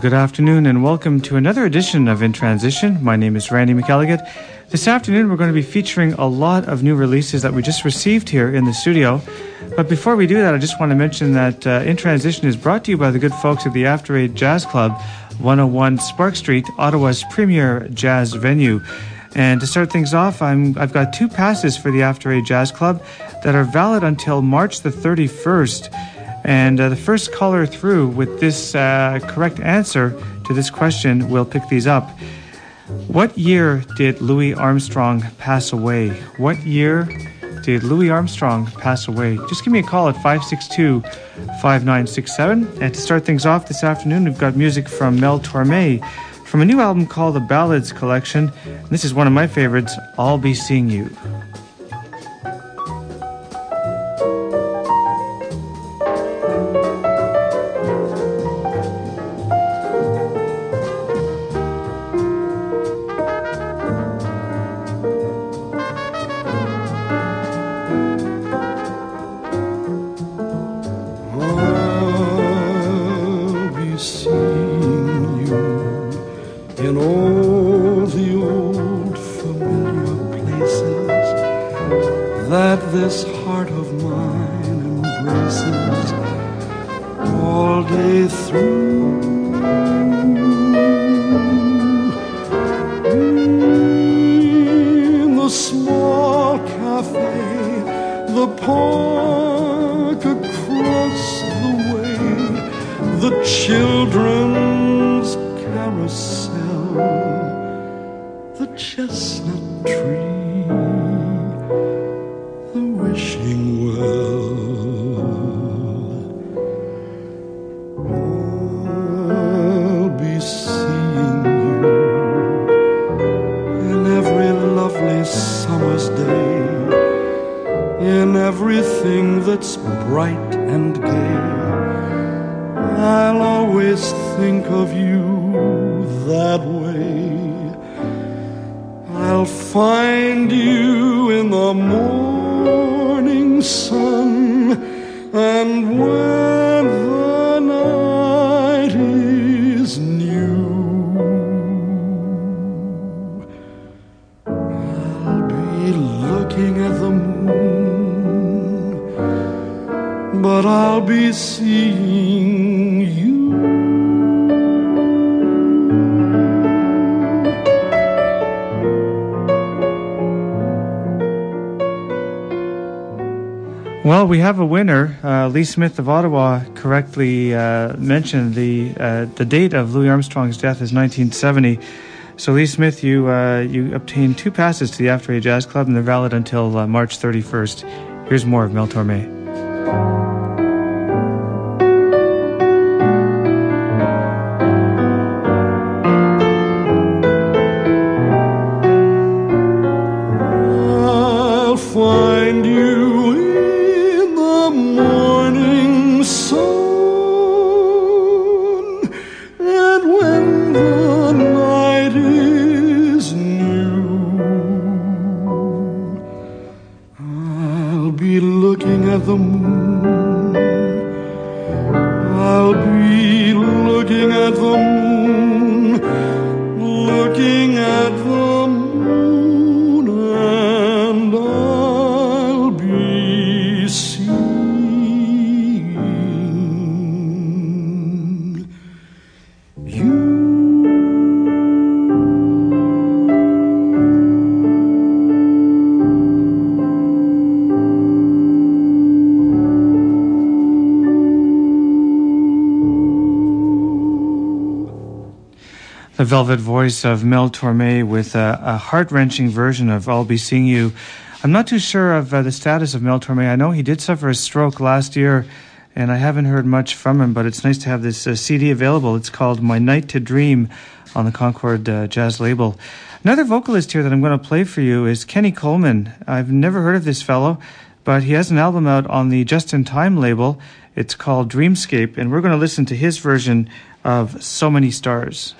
Good afternoon and welcome to another edition of In Transition. My name is Randy McElligott. This afternoon, we're going to be featuring a lot of new releases that we just received here in the studio. But before we do that, I just want to mention that uh, In Transition is brought to you by the good folks at the After Eight Jazz Club, 101 Spark Street, Ottawa's premier jazz venue. And to start things off, I'm, I've got two passes for the After Eight Jazz Club that are valid until March the 31st. And uh, the first caller through with this uh, correct answer to this question will pick these up. What year did Louis Armstrong pass away? What year did Louis Armstrong pass away? Just give me a call at 562 5967. And to start things off this afternoon, we've got music from Mel Torme from a new album called The Ballads Collection. This is one of my favorites, I'll Be Seeing You. Have a winner. Uh, Lee Smith of Ottawa correctly uh, mentioned the uh, the date of Louis Armstrong's death is 1970. So, Lee Smith, you uh, you obtained two passes to the After Jazz Club, and they're valid until uh, March 31st. Here's more of Mel Torme. Velvet voice of Mel Torme with a, a heart wrenching version of I'll Be Seeing You. I'm not too sure of uh, the status of Mel Torme. I know he did suffer a stroke last year, and I haven't heard much from him, but it's nice to have this uh, CD available. It's called My Night to Dream on the Concord uh, Jazz label. Another vocalist here that I'm going to play for you is Kenny Colman. I've never heard of this fellow, but he has an album out on the Justin Time label. It's called Dreamscape, and we're going to listen to his version of So Many Stars.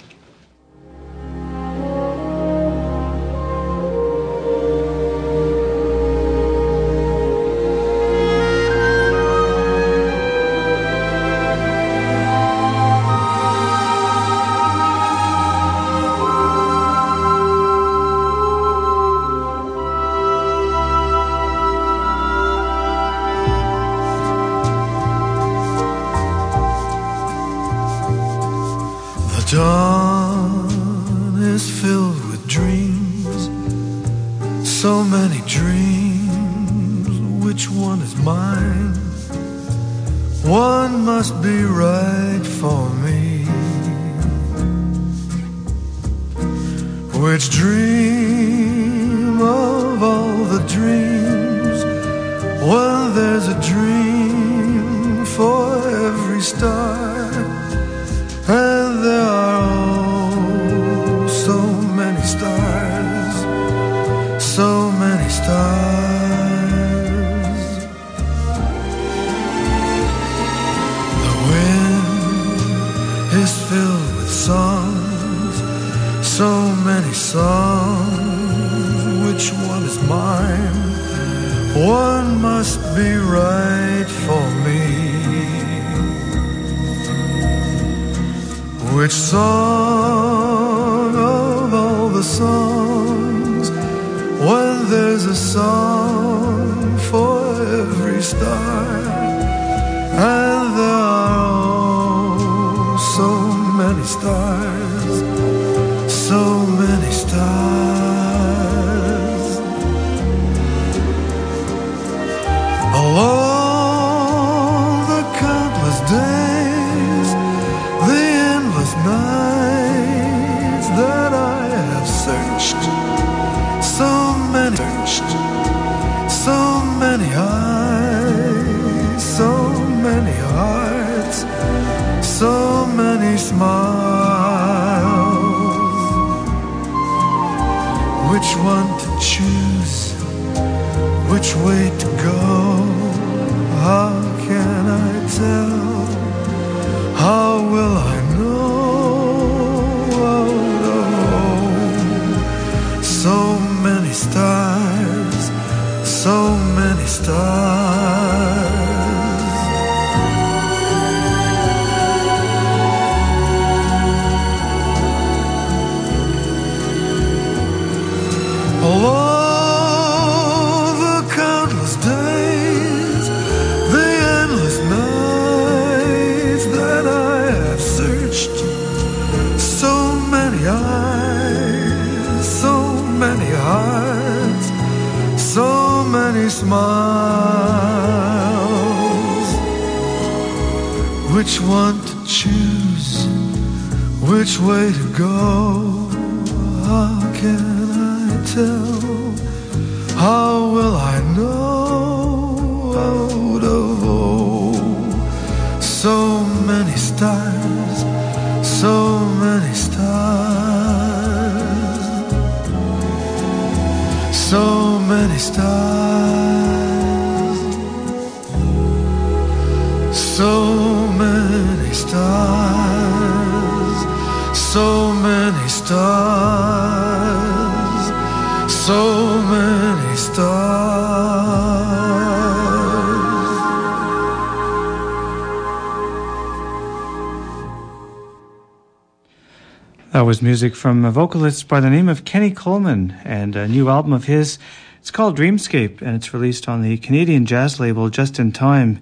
Was music from a vocalist by the name of Kenny Colman and a new album of his. It's called Dreamscape and it's released on the Canadian jazz label Justin Time.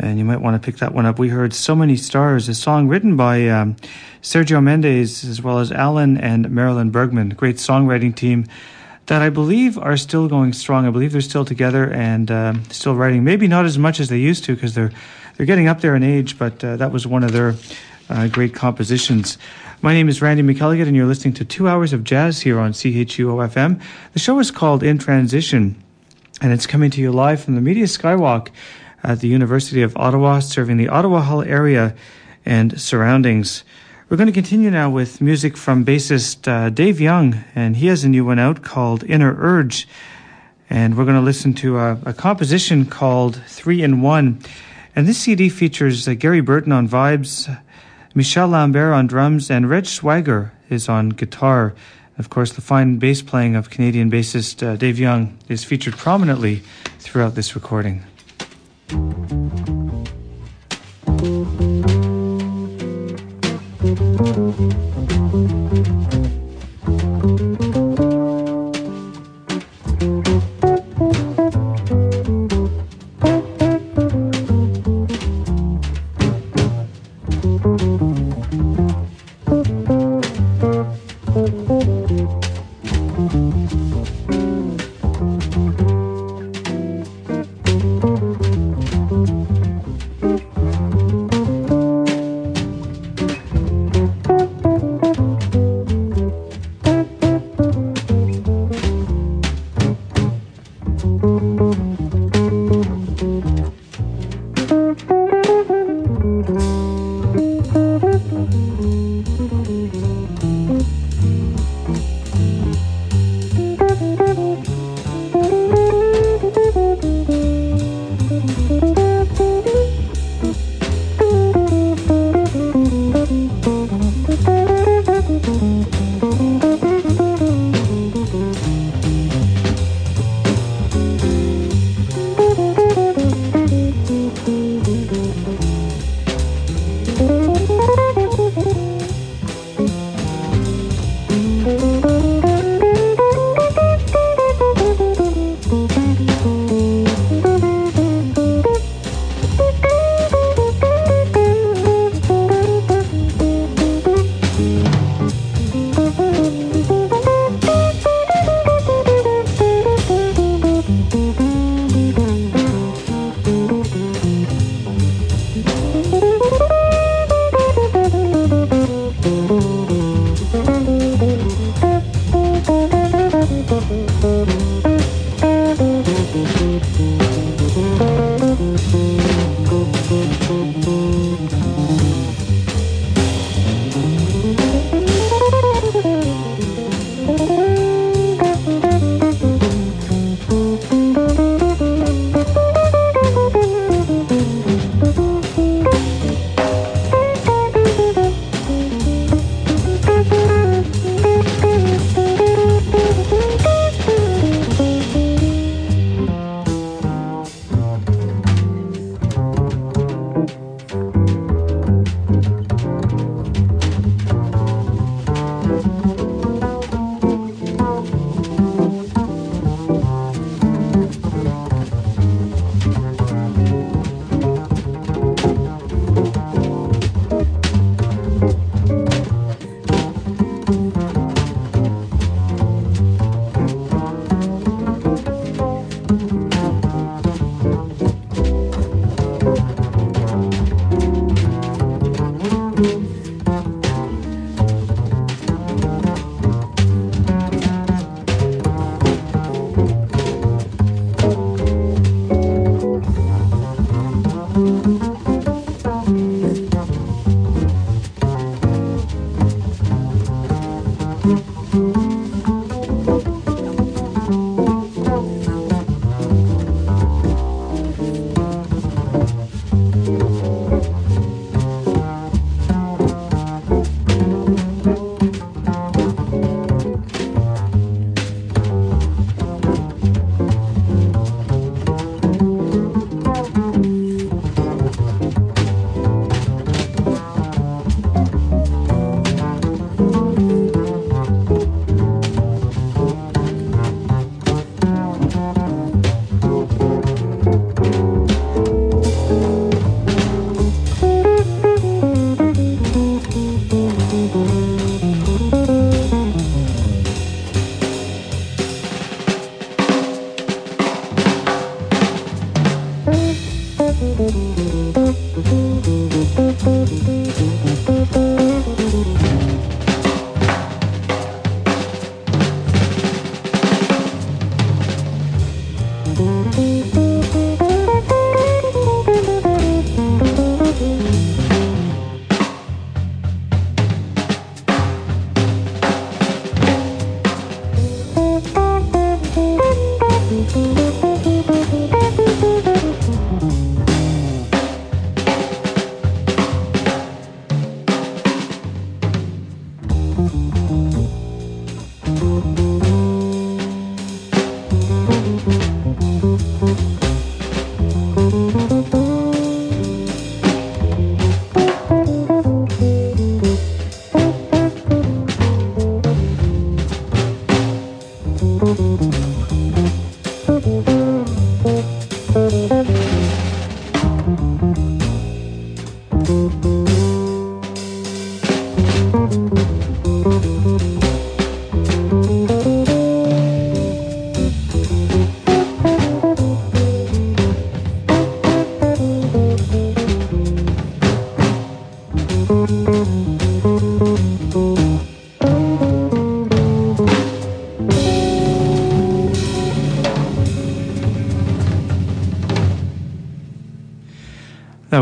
And you might want to pick that one up. We heard So Many Stars, a song written by um, Sergio Mendes as well as Alan and Marilyn Bergman, great songwriting team that I believe are still going strong. I believe they're still together and uh, still writing. Maybe not as much as they used to because they're they're getting up there in age, but uh, that was one of their uh, great compositions. My name is Randy McElligott, and you're listening to two hours of jazz here on CHUO FM. The show is called In Transition, and it's coming to you live from the Media Skywalk at the University of Ottawa, serving the Ottawa Hull area and surroundings. We're going to continue now with music from bassist uh, Dave Young, and he has a new one out called Inner Urge. And we're going to listen to a, a composition called Three in One. And this CD features uh, Gary Burton on vibes, Michel Lambert on drums, and Reg Schwager is on guitar. Of course, the fine bass playing of Canadian bassist uh, Dave Young is featured prominently throughout this recording.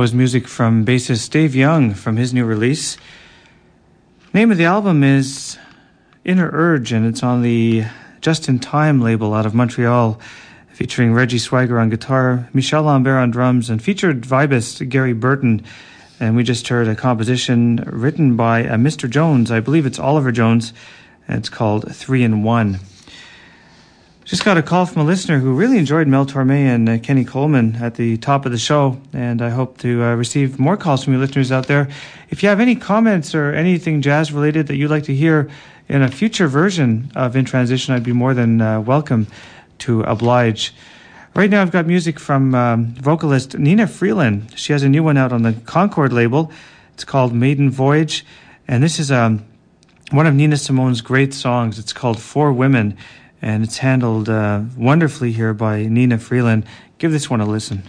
Was music from bassist Dave Young from his new release. Name of the album is Inner Urge, and it's on the Justin Time label out of Montreal, featuring Reggie Schwager on guitar, Michel Lambert on drums, and featured vibist Gary Burton. And we just heard a composition written by uh, Mr. Jones. I believe it's Oliver Jones, and it's called Three in One. Just got a call from a listener who really enjoyed Mel Torme and uh, Kenny Colman at the top of the show, and I hope to uh, receive more calls from you listeners out there. If you have any comments or anything jazz related that you'd like to hear in a future version of In Transition, I'd be more than uh, welcome to oblige. Right now, I've got music from um, vocalist Nnenna Freelon. She has a new one out on the Concord label. It's called Maiden Voyage, and this is um, one of Nina Simone's great songs. It's called Four Women and it's handled uh, wonderfully here by Nnenna Freelon. Give this one a listen.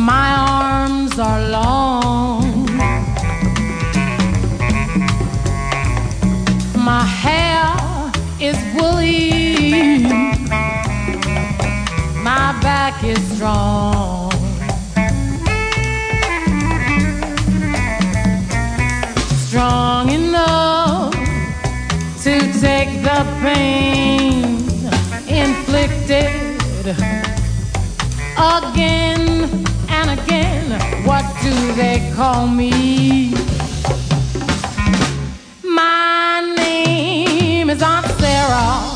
My arms are long. My hair is woolly. My back is strong. Strong enough to take the pain inflicted again and again, what do they call me? My name is Aunt Sarah.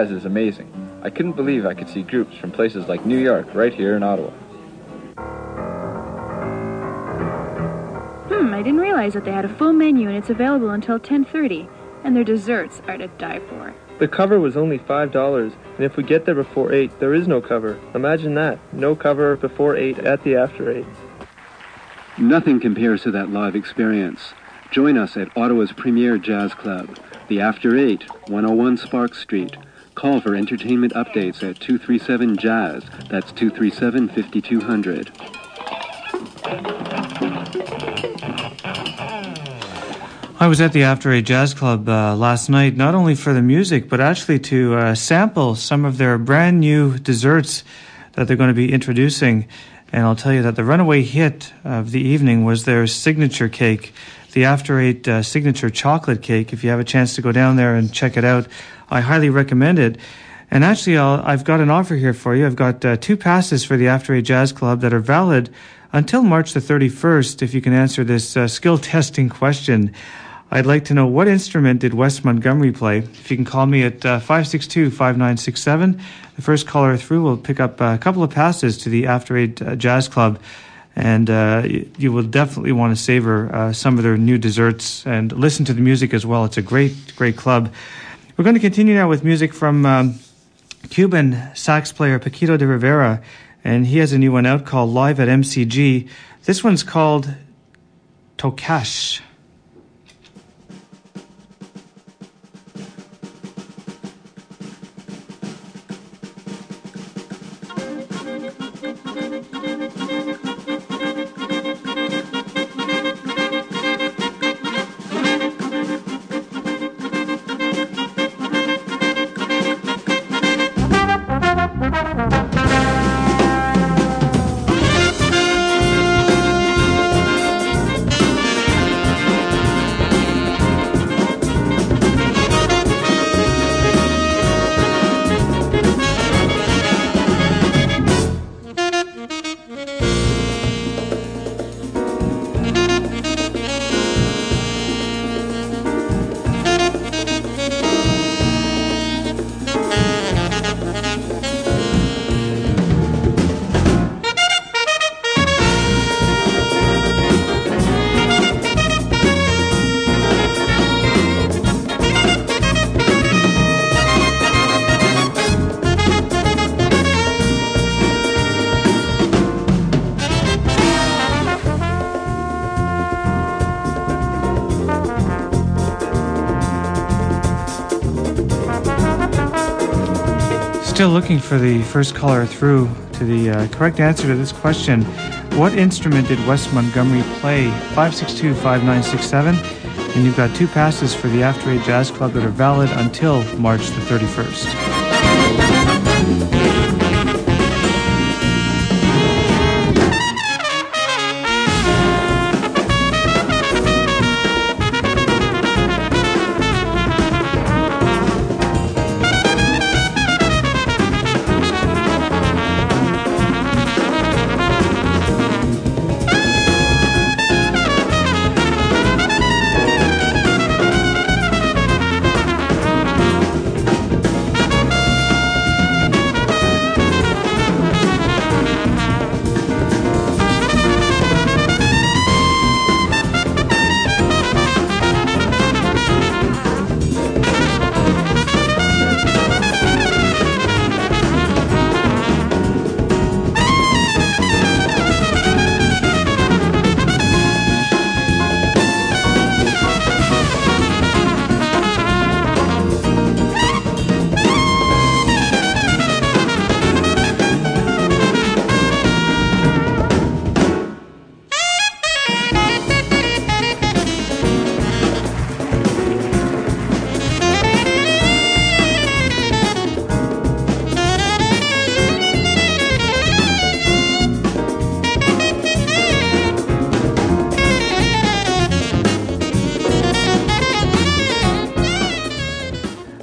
Jazz is amazing. I couldn't believe I could see groups from places like New York right here in Ottawa. Hmm, I didn't realize that they had a full menu and it's available until 10:30, and their desserts are to die for. The cover was only $5, and if we get there before 8, there is no cover. Imagine that. No cover before 8 at the after 8. Nothing compares to that live experience. Join us at Ottawa's premier jazz club, the After 8, 101 Spark Street. Call for entertainment updates at 237 Jazz. That's 237 5200. I was at the After Eight Jazz Club uh, last night, not only for the music, but actually to uh, sample some of their brand new desserts that they're going to be introducing. And I'll tell you that the runaway hit of the evening was their signature cake, the After Eight uh, signature chocolate cake. If you have a chance to go down there and check it out, I highly recommend it. And actually, I'll, I've got an offer here for you. I've got uh, two passes for the After Eight Jazz Club that are valid until March the 31st if you can answer this uh, skill testing question. I'd like to know what instrument did Wes Montgomery play? If you can call me at uh, 562 5967, the first caller through will pick up a couple of passes to the After Eight uh, Jazz Club. And uh, you will definitely want to savor uh, some of their new desserts and listen to the music as well. It's a great, great club. We're going to continue now with music from um, Cuban sax player Paquito D'Rivera, and he has a new one out called Live at MCG. This one's called Tokash. Looking for the first caller through to the uh, correct answer to this question. What instrument did Wes Montgomery play? 562 5967. And you've got two passes for the After Eight Jazz Club that are valid until March the 31st.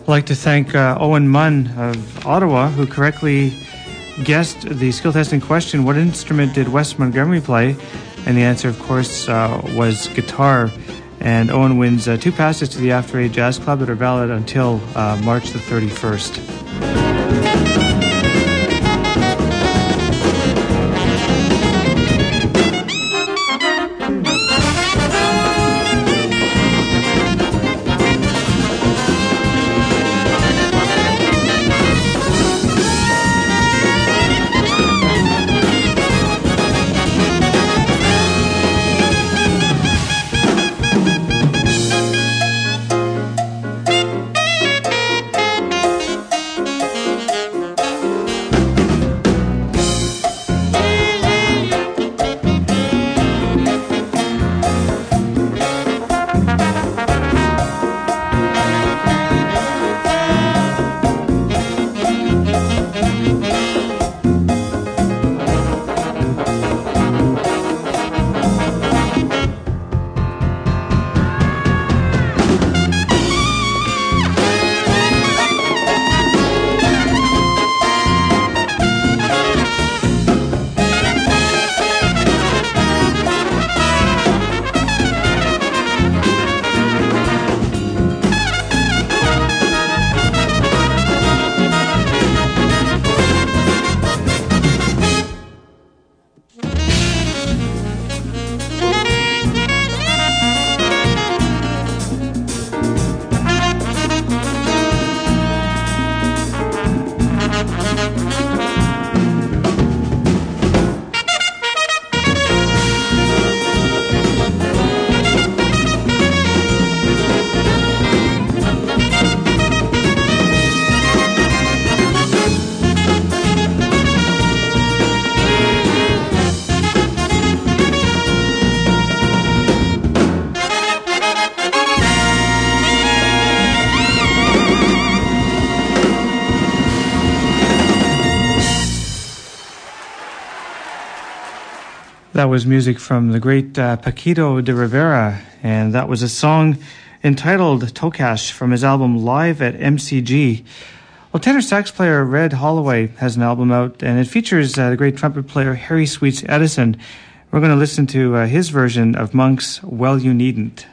I'd like to thank uh, Owen Munn of Ottawa, who correctly guessed the skill testing question What instrument did Wes Montgomery play? And the answer, of course, uh, was guitar. And Owen wins uh, two passes to the After Eight Jazz Club that are valid until uh, March the 31st. That was music from the great uh, Paquito D'Rivera, and that was a song entitled Tokash from his album Live at MCG. Well, tenor sax player Red Holloway has an album out, and it features uh, the great trumpet player Harry Sweets Edison. We're going to listen to uh, his version of Monk's Well You Needn't.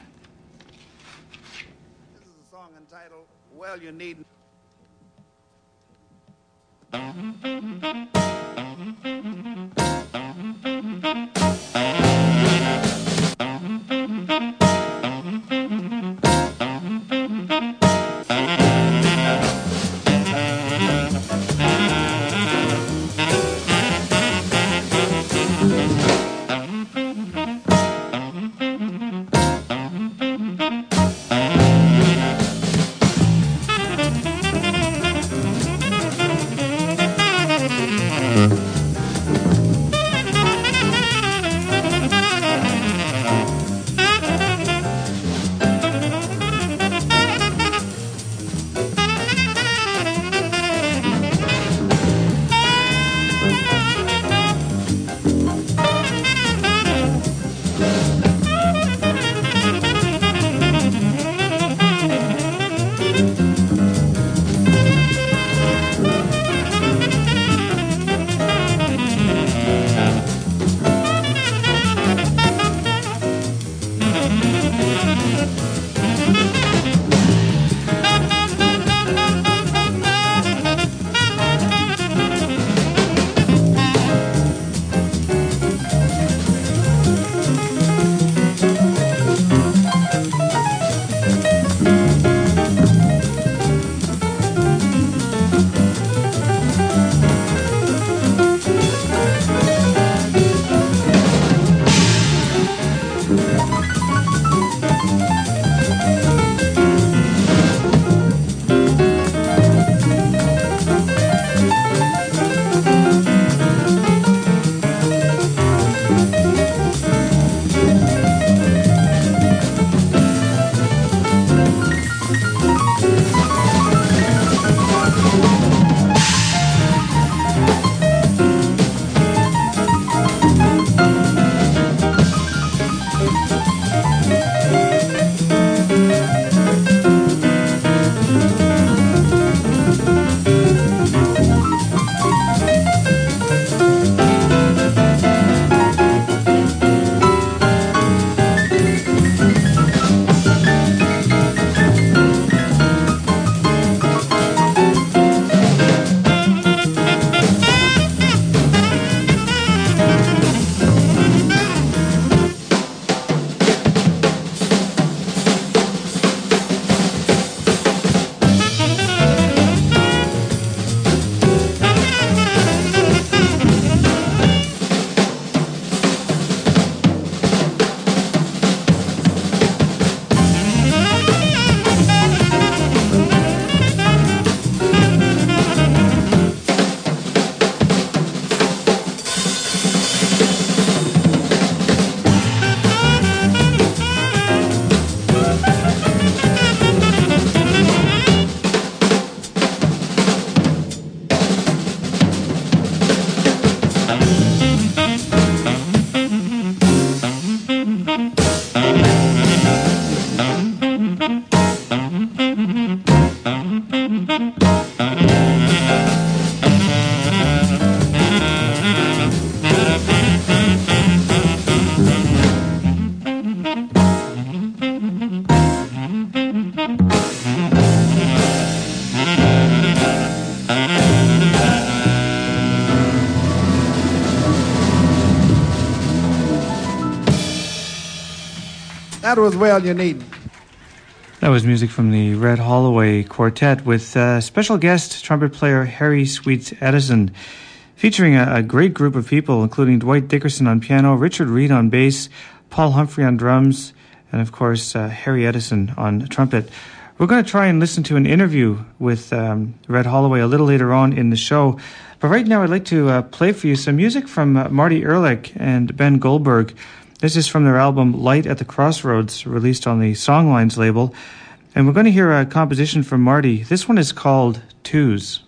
That was Well You Need. That was music from the Red Holloway Quartet with uh, special guest trumpet player Harry Sweets Edison, featuring a, a, great group of people, including Dwight Dickerson on piano, Richard Reid on bass, Paul Humphrey on drums, and of course, uh, Harry Edison on trumpet. We're going to try and listen to an interview with um, Red Holloway a little later on in the show. But right now, I'd like to uh, play for you some music from uh, Marty Ehrlich and Ben Goldberg. This is from their album Light at the Crossroads, released on the Songlines label. And we're going to hear a composition from Marty. This one is called Twos.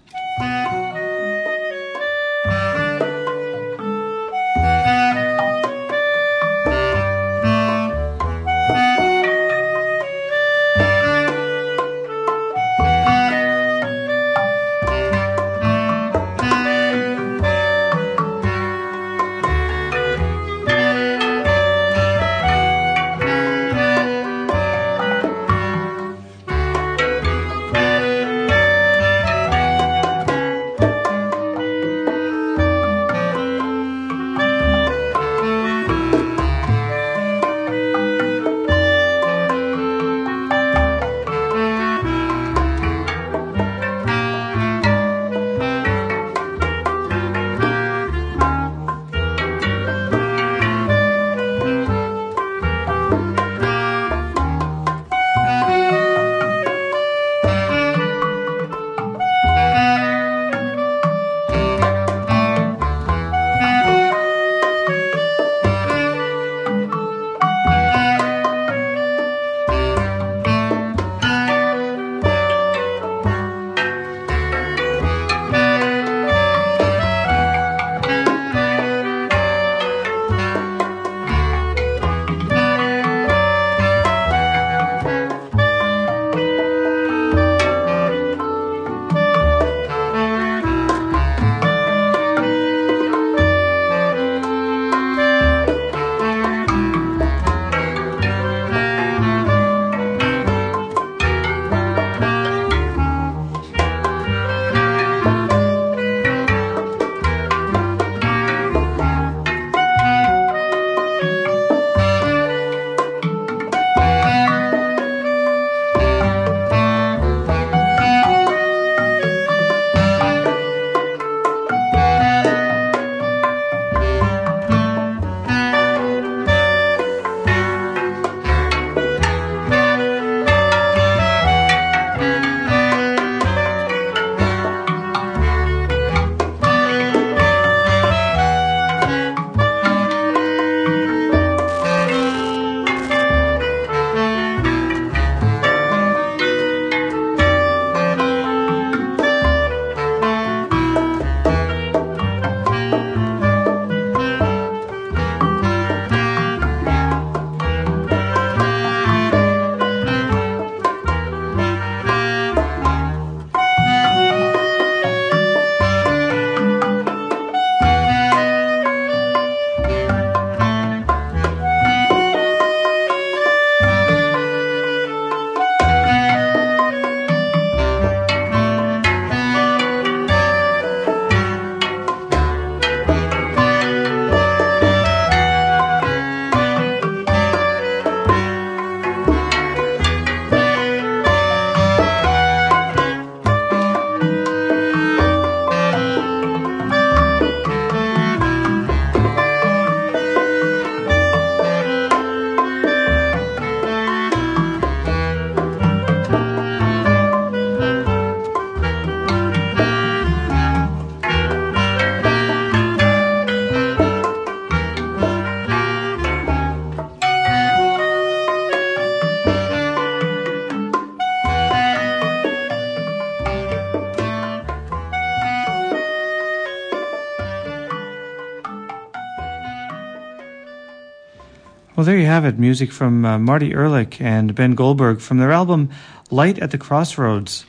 Well, there you have it. Music from uh, Marty Ehrlich and Ben Goldberg from their album Light at the Crossroads.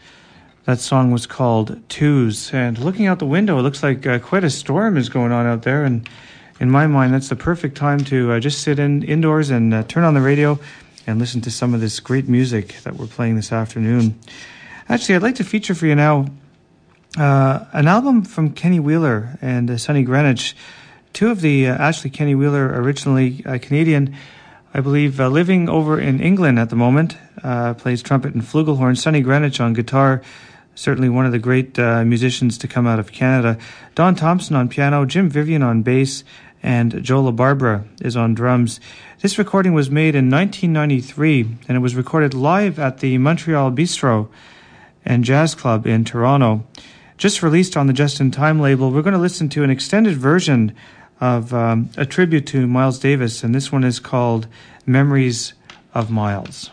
That song was called Twos. And looking out the window, it looks like uh, quite a storm is going on out there. And in my mind, that's the perfect time to uh, just sit in indoors and uh, turn on the radio and listen to some of this great music that we're playing this afternoon. Actually, I'd like to feature for you now uh, an album from Kenny Wheeler and uh, Sonny Greenwich two of the uh, Ashley Kenny Wheeler, originally uh, Canadian. I believe, uh, living over in England at the moment, plays trumpet and flugelhorn. Sonny Greenwich on guitar, certainly one of the great uh, musicians to come out of Canada. Don Thompson on piano, Jim Vivian on bass, and Joe LaBarbera is on drums. This recording was made in 1993, and it was recorded live at the Montreal Bistro and Jazz Club in Toronto. Just released on the Justin Time label, we're going to listen to an extended version of um, a tribute to Miles Davis, and this one is called Memories of Miles.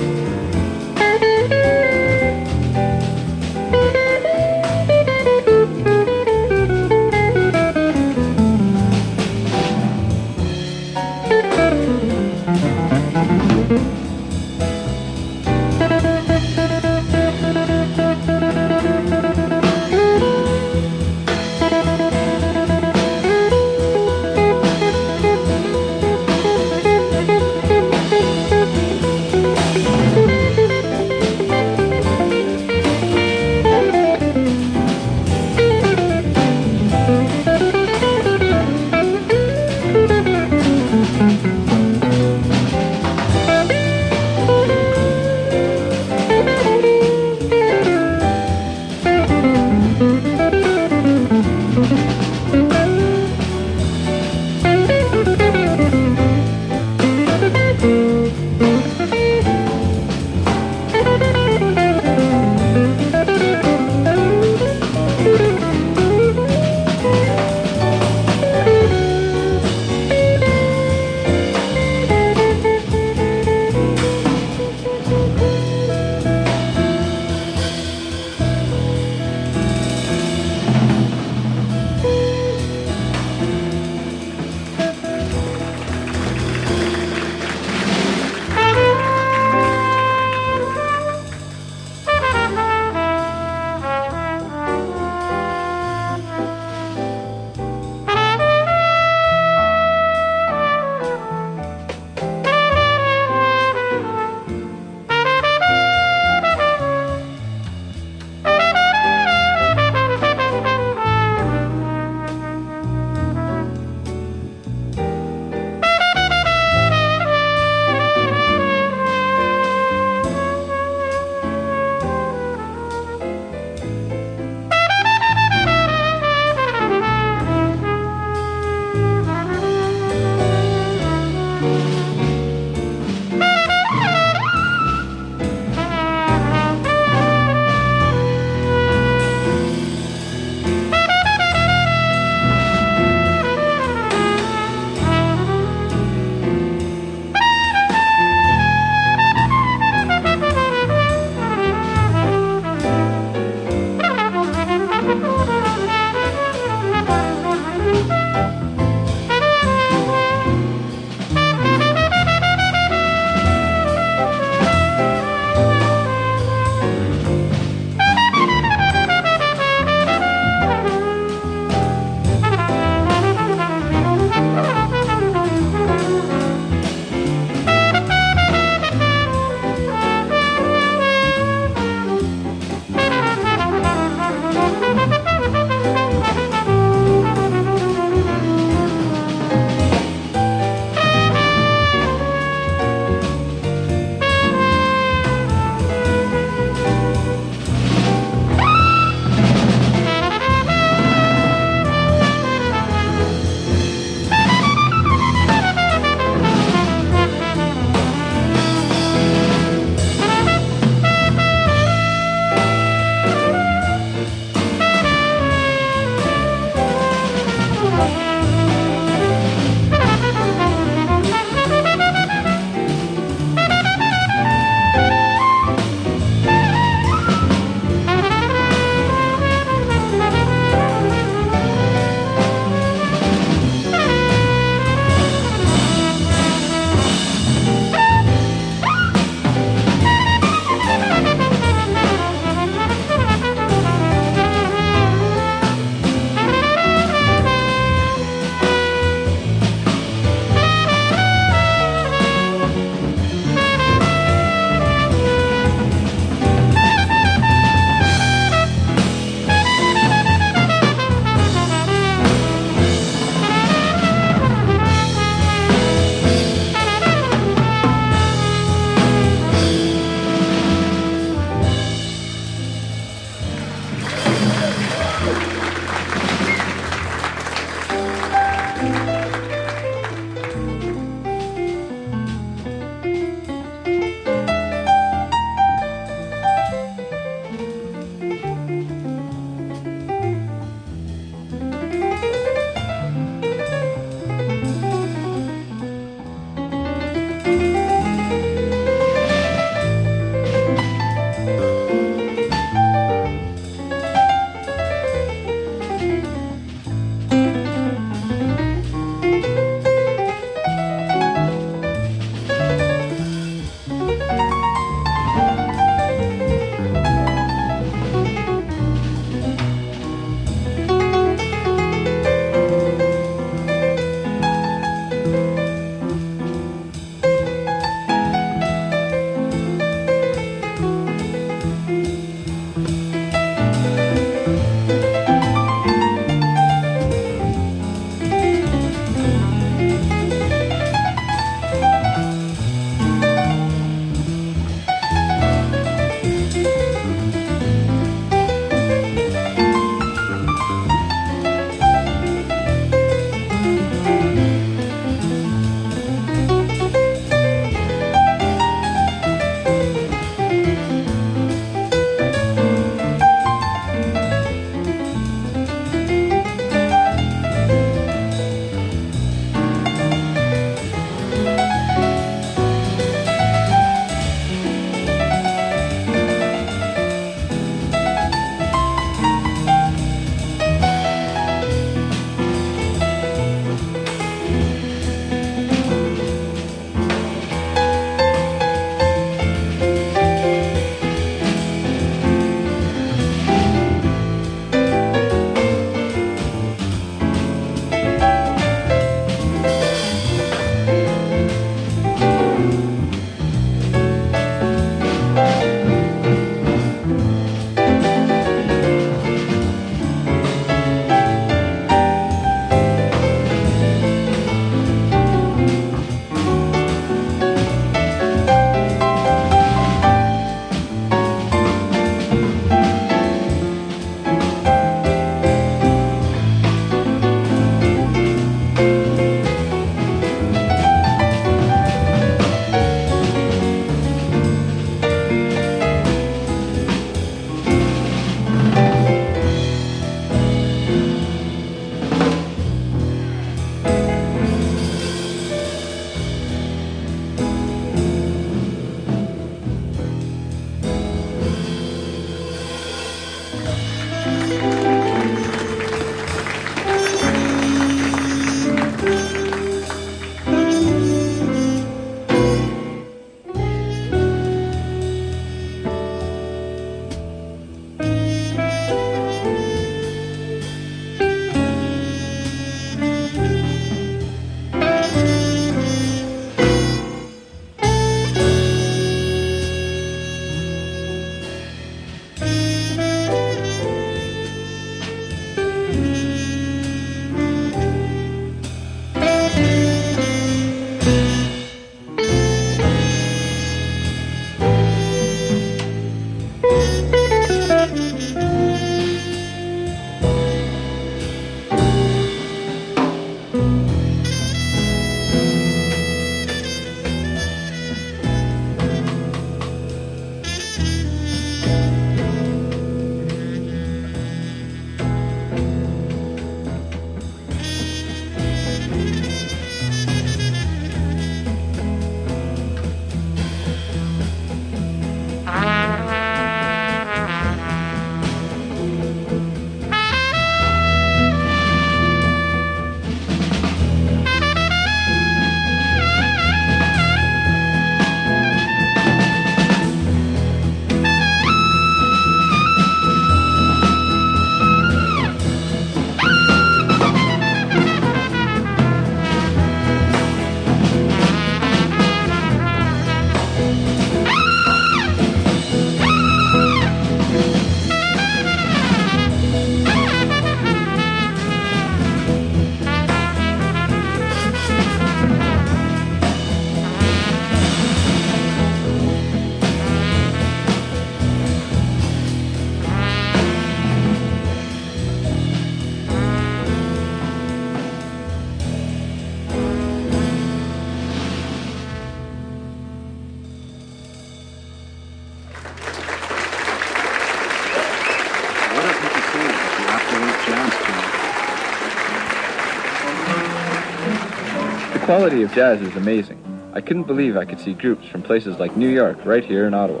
Quality of jazz is amazing. I couldn't believe I could see groups from places like New York right here in Ottawa.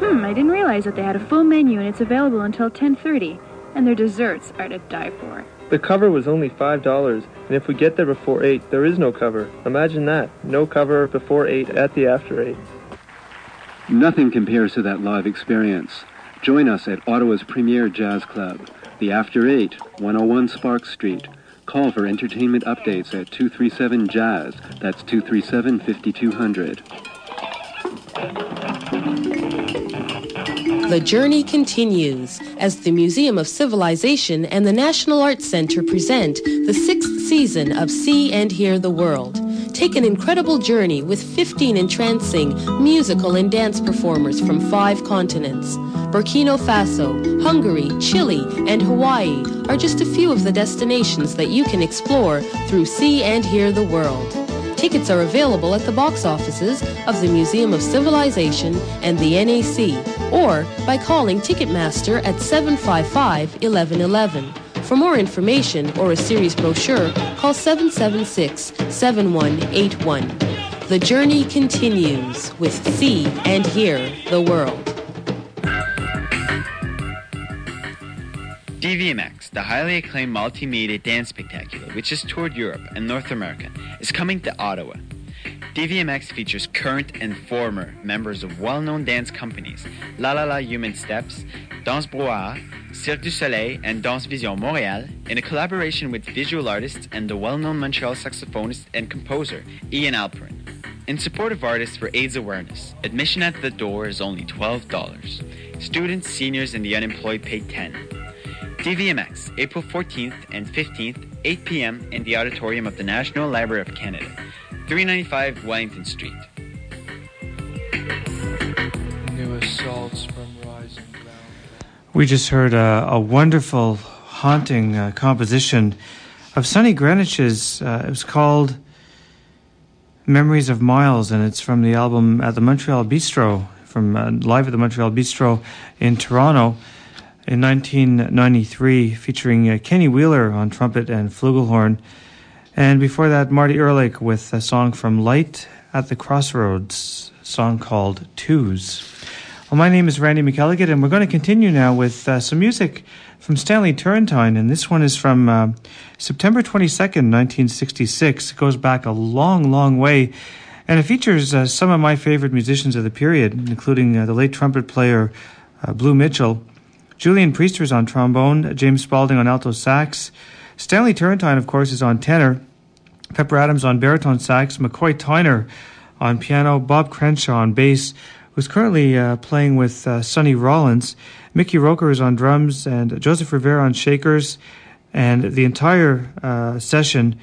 Hmm, I didn't realize that they had a full menu and it's available until 10:30, and their desserts are to die for. The cover was only $5, and if we get there before 8, there is no cover. Imagine that. No cover before 8 at the after 8. Nothing compares to that live experience. Join us at Ottawa's premier jazz club, the After 8, 101 Sparks Street. Call for entertainment updates at 237 Jazz. That's 237 5200. The journey continues as the Museum of Civilization and the National Arts Center present the sixth season of See and Hear the World. Take an incredible journey with 15 entrancing musical and dance performers from five continents. Burkina Faso, Hungary, Chile, and Hawaii are just a few of the destinations that you can explore through See and Hear the World. Tickets are available at the box offices of the Museum of Civilization and the NAC, or by calling Ticketmaster at 755 1111. For more information or a series brochure, call 776 7181. The journey continues with See and Hear the World. DVMX, the highly acclaimed multimedia dance spectacular, which has toured Europe and North America, is coming to Ottawa. DVMX features current and former members of well known dance companies La La La Human Steps, Danse Brouhaha, Cirque du Soleil, and Danse Vision Montréal in a collaboration with visual artists and the well known Montreal saxophonist and composer Ian Alperin. In support of artists for AIDS awareness, admission at the door is only $12. Students, seniors, and the unemployed pay 10 DVMX, April 14th and 15th, 8 p.m. in the auditorium of the National Library of Canada, 395 Wellington Street. New assaults from rising ground. We just heard a, a wonderful, haunting uh, composition of Sonny Greenwich's. Uh, it was called Memories of Miles, and it's from the album at the Montreal Bistro, from uh, live at the Montreal Bistro in Toronto in 1993, featuring uh, Kenny Wheeler on trumpet and flugelhorn. And before that, Marty Ehrlich with a song from Light at the Crossroads, song called Twos. Well, my name is Randy McElligott, and we're going to continue now with uh, some music from Stanley Turrentine. And this one is from uh, September 22nd, 1966. It goes back a long, long way. And it features uh, some of my favorite musicians of the period, including uh, the late trumpet player uh, Blue Mitchell, Julian Priester is on trombone, James Spaulding on alto sax. Stanley Turrentine, of course, is on tenor. Pepper Adams on baritone sax. McCoy Tyner on piano. Bob Cranshaw on bass, who's currently uh, playing with uh, Sonny Rollins. Mickey Roker is on drums, and Joseph Rivera on shakers. And the entire uh, session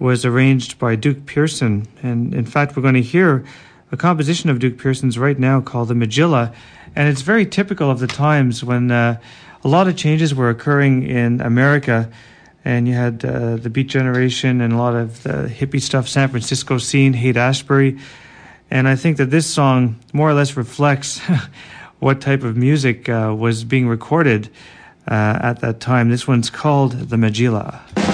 was arranged by Duke Pearson. And in fact, we're going to hear a composition of Duke Pearson's right now called the Magilla. And it's very typical of the times when uh, a lot of changes were occurring in America. And you had uh, the Beat Generation and a lot of the hippie stuff, San Francisco scene, Haight Ashbury. And I think that this song more or less reflects what type of music uh, was being recorded uh, at that time. This one's called The Magilla.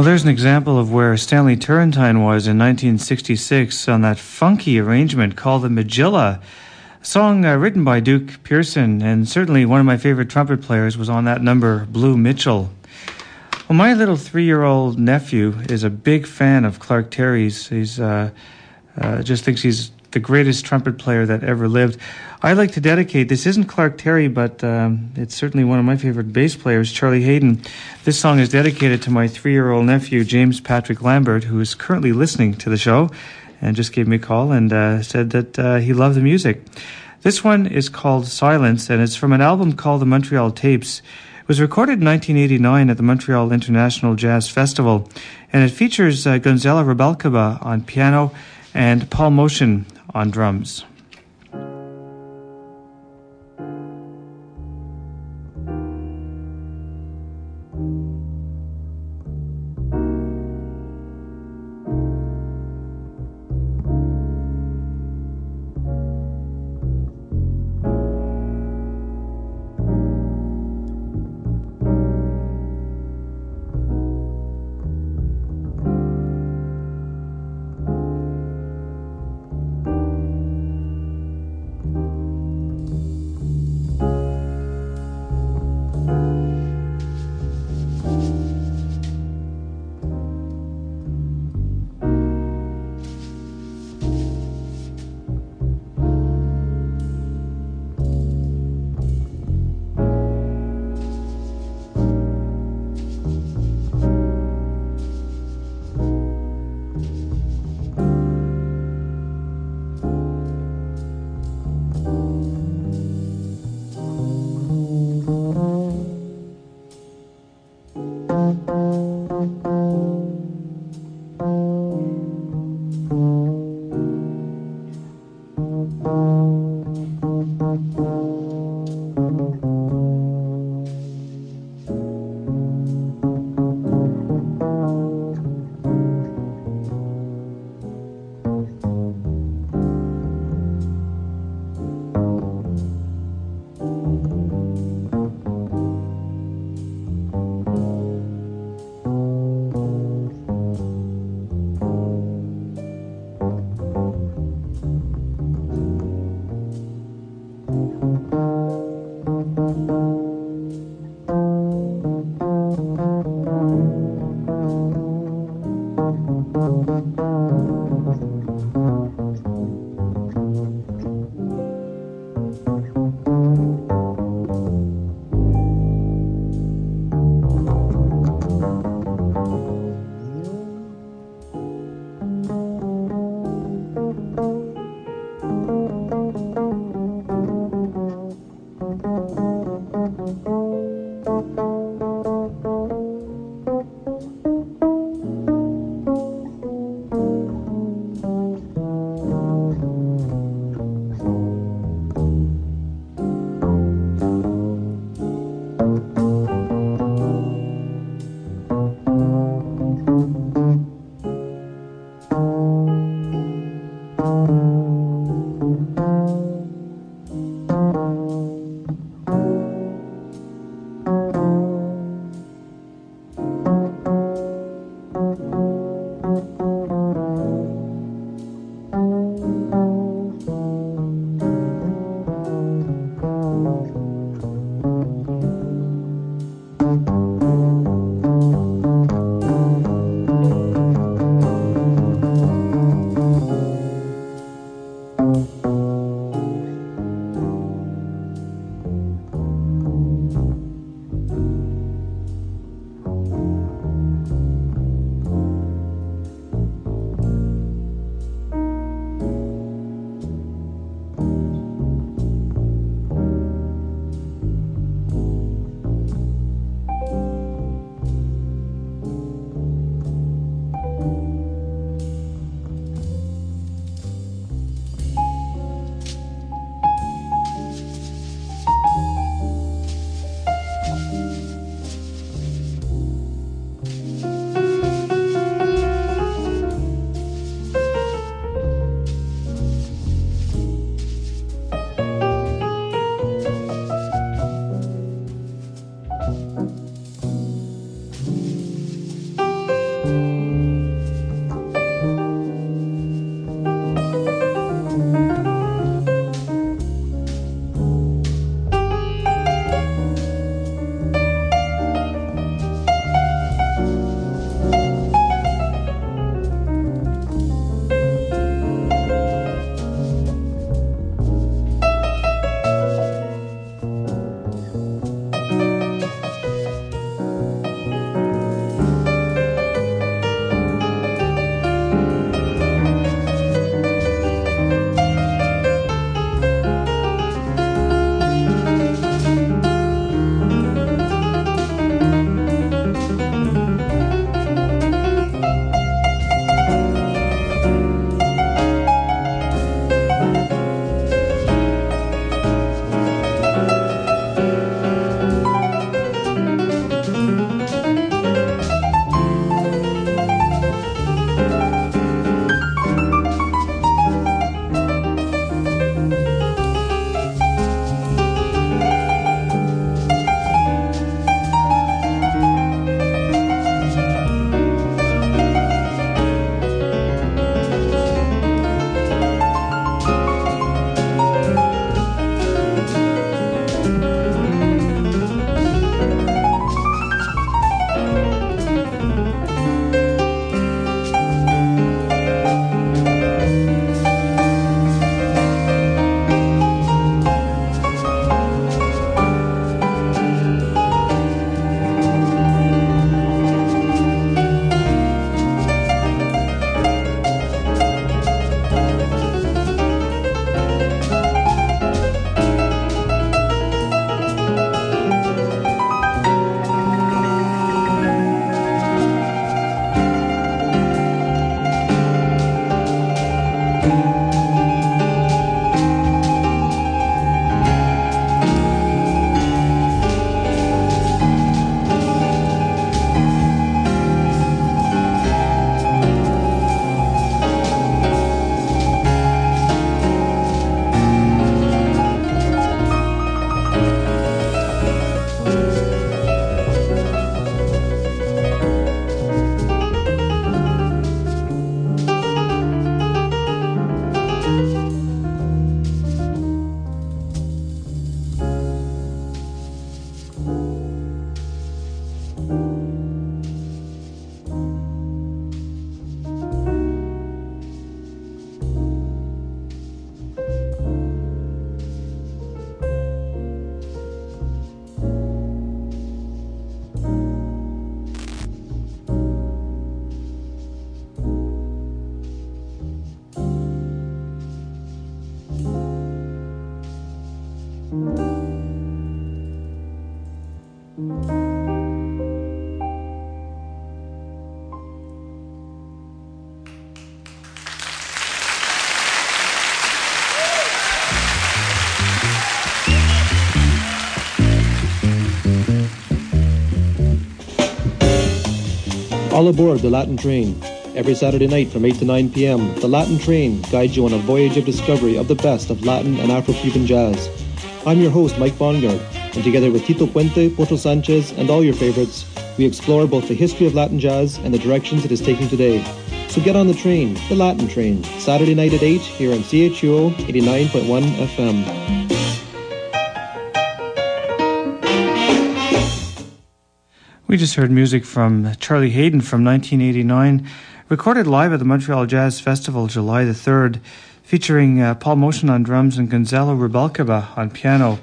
Well, there's an example of where Stanley Turrentine was in 1966 on that funky arrangement called the Magilla, a song uh, written by Duke Pearson, and certainly one of my favorite trumpet players was on that number, Blue Mitchell. Well, my little three-year-old nephew is a big fan of Clark Terry's. He's uh, uh, just thinks he's the greatest trumpet player that ever lived. I'd like to dedicate this isn't Clark Terry, but um, it's certainly one of my favorite bass players, Charlie Haden. This song is dedicated to my three year old nephew, James Patrick Lambert, who is currently listening to the show and just gave me a call and uh, said that uh, he loved the music. This one is called Silence, and it's from an album called The Montreal Tapes. It was recorded in 1989 at the Montreal International Jazz Festival, and it features uh, Gonzalo Rubalcaba on piano and Paul Motian on drums. All aboard the Latin Train. Every Saturday night from 8 to 9 p.m., the Latin Train guides you on a voyage of discovery of the best of Latin and Afro-Cuban jazz. I'm your host, Mike Bongard, and together with Tito Puente, Poncho Sanchez, and all your favorites, we explore both the history of Latin jazz and the directions it is taking today. So get on the train, the Latin Train, Saturday night at 8 here on CHUO 89.1 FM. Just heard music from Charlie Haden from 1989, recorded live at the Montreal Jazz Festival July the 3rd, featuring uh, Paul Motian on drums and Gonzalo Rubalcaba on piano.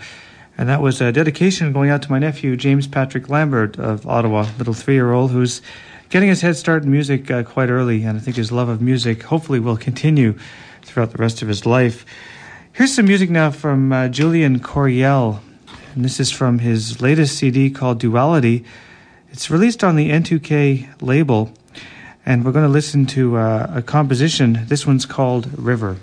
And that was a dedication going out to my nephew, James Patrick Lambert of Ottawa, little three year old who's getting his head start in music uh, quite early. And I think his love of music hopefully will continue throughout the rest of his life. Here's some music now from uh, Julian Coryell. And this is from his latest CD called Duality. It's released on the N2K label, and we're going to listen to uh, a composition. This one's called River.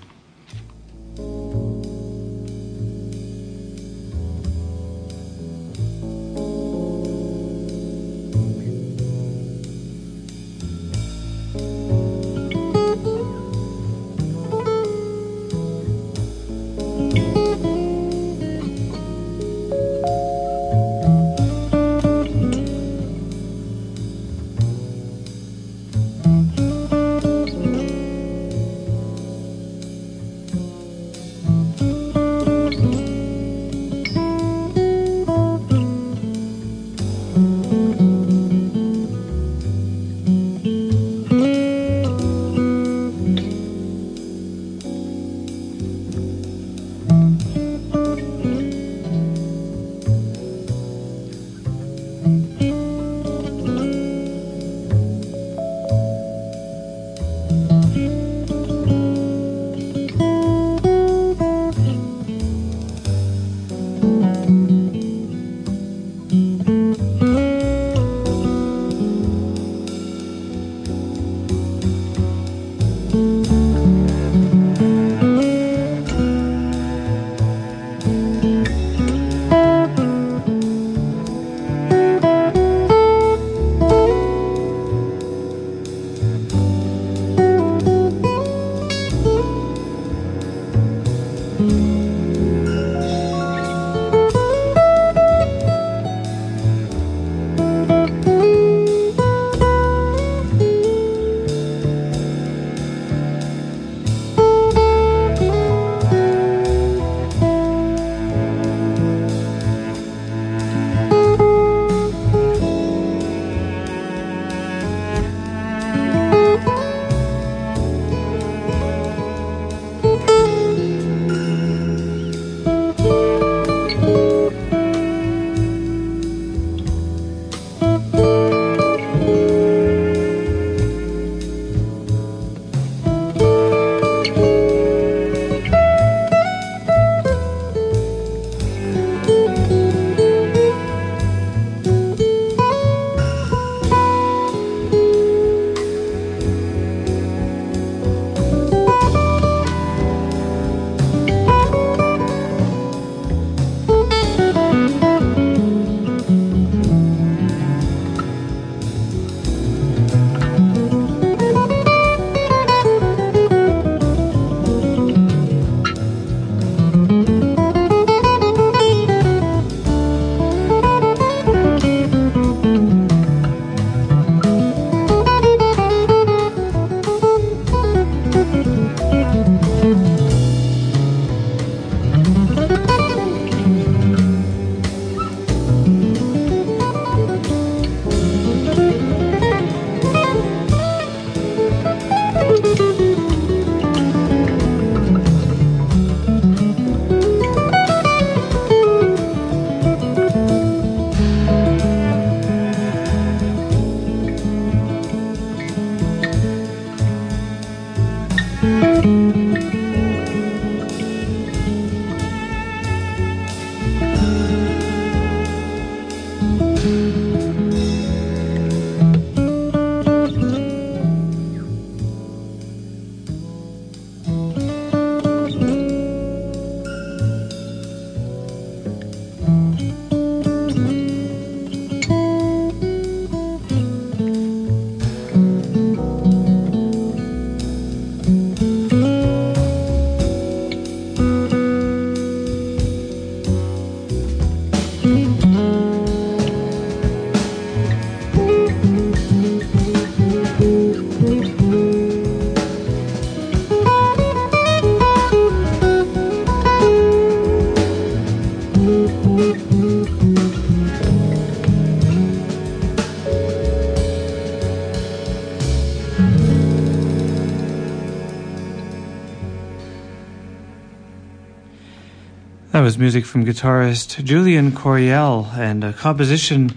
Was music from guitarist Julian Coryell and a composition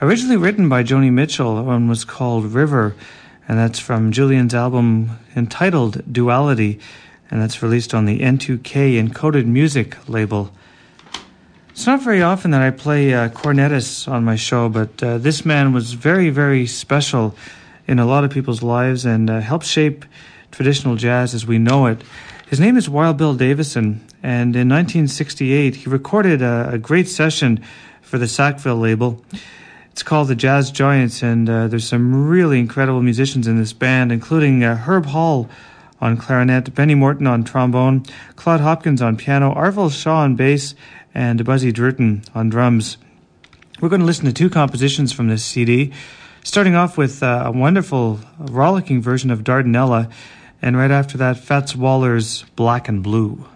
originally written by Joni Mitchell. One was called River, and that's from Julian's album entitled Duality, and that's released on the N2K Encoded Music label. It's not very often that I play uh, cornetists on my show, but uh, this man was very, very special in a lot of people's lives and uh, helped shape traditional jazz as we know it. His name is Wild Bill Davison, and in 1968 he recorded a, a great session for the Sackville label. It's called the Jazz Giants, and uh, there's some really incredible musicians in this band, including uh, Herb Hall on clarinet, Benny Morton on trombone, Claude Hopkins on piano, Arvell Shaw on bass, and Buzzy Drootin on drums. We're going to listen to two compositions from this CD, starting off with uh, a wonderful, rollicking version of Dardanella and right after that, Fats Waller's Black and Blue.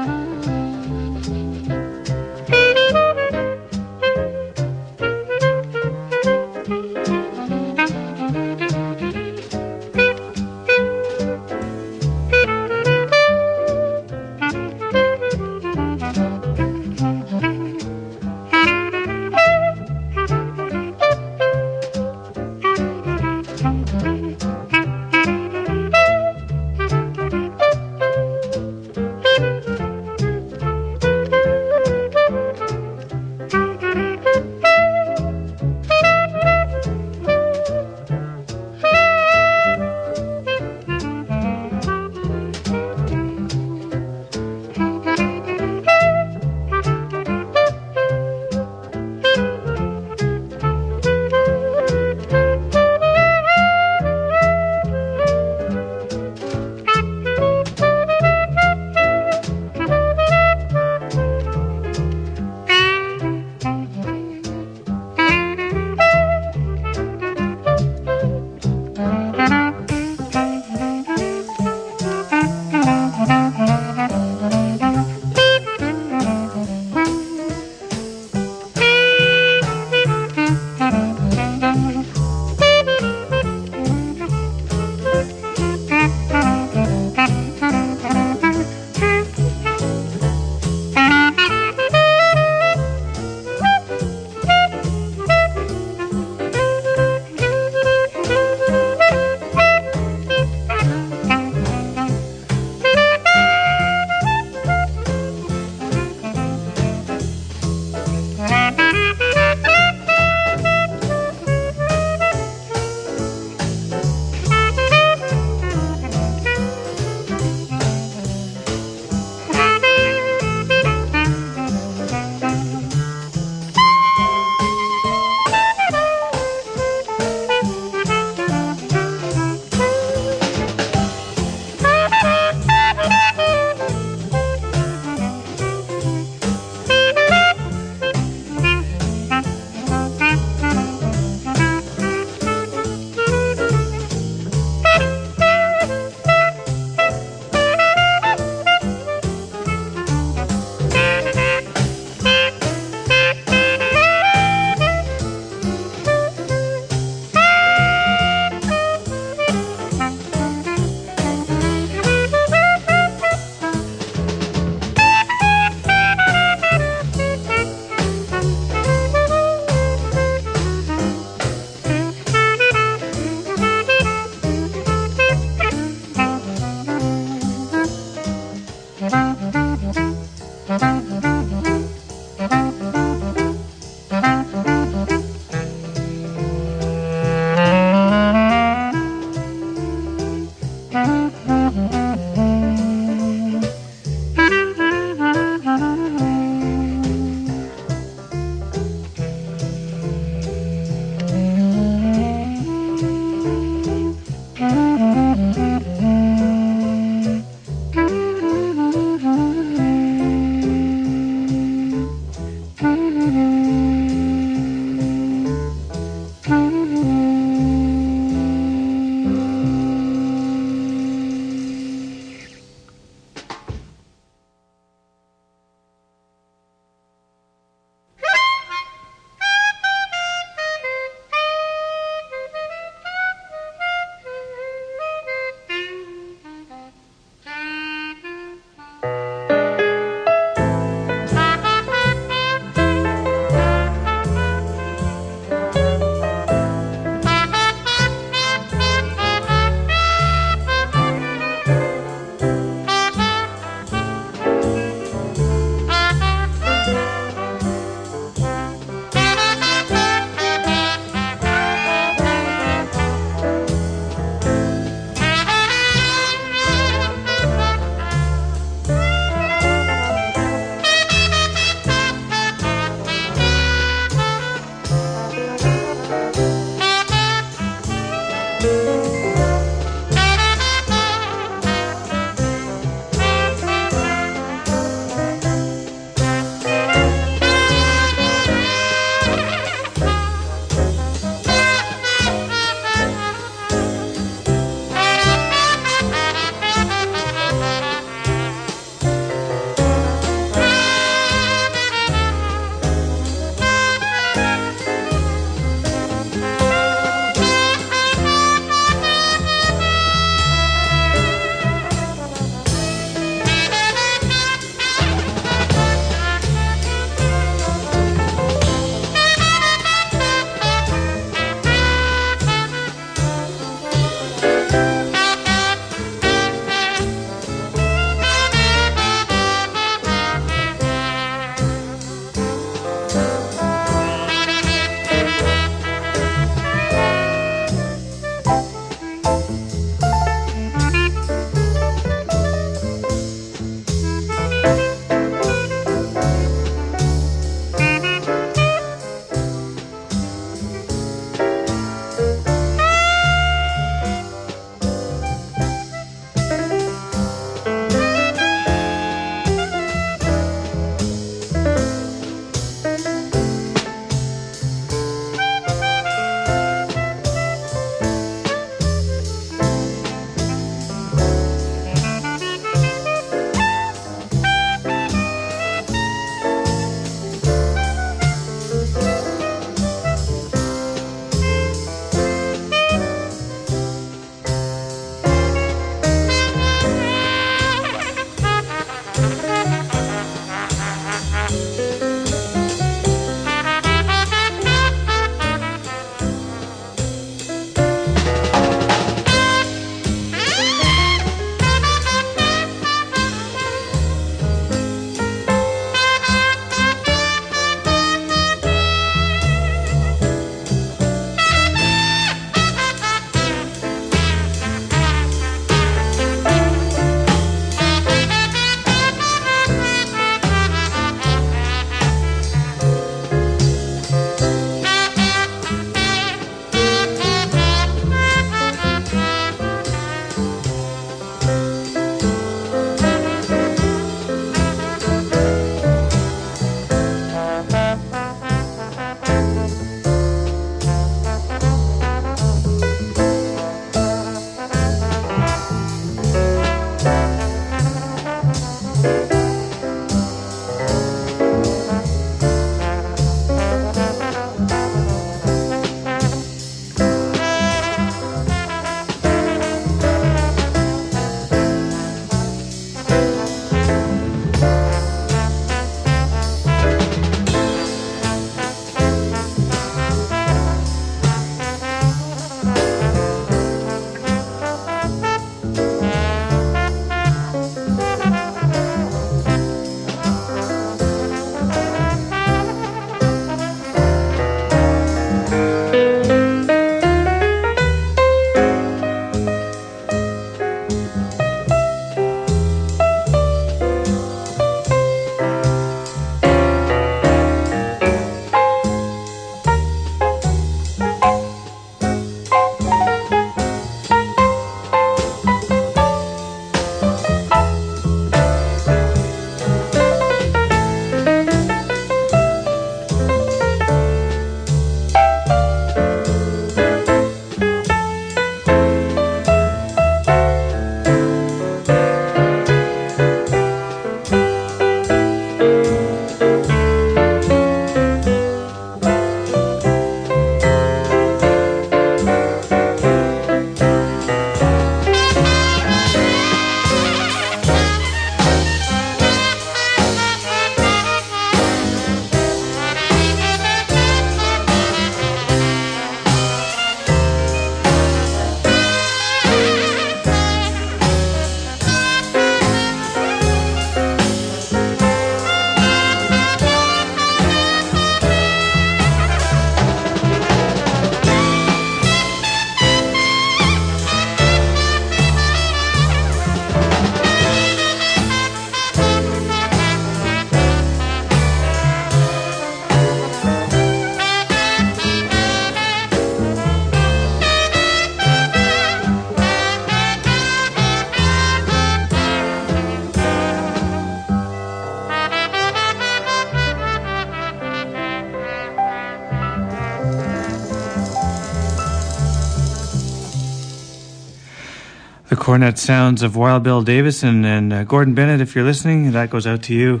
Cornet sounds of Wild Bill Davison and uh, Gordon Bennett. If you're listening, that goes out to you.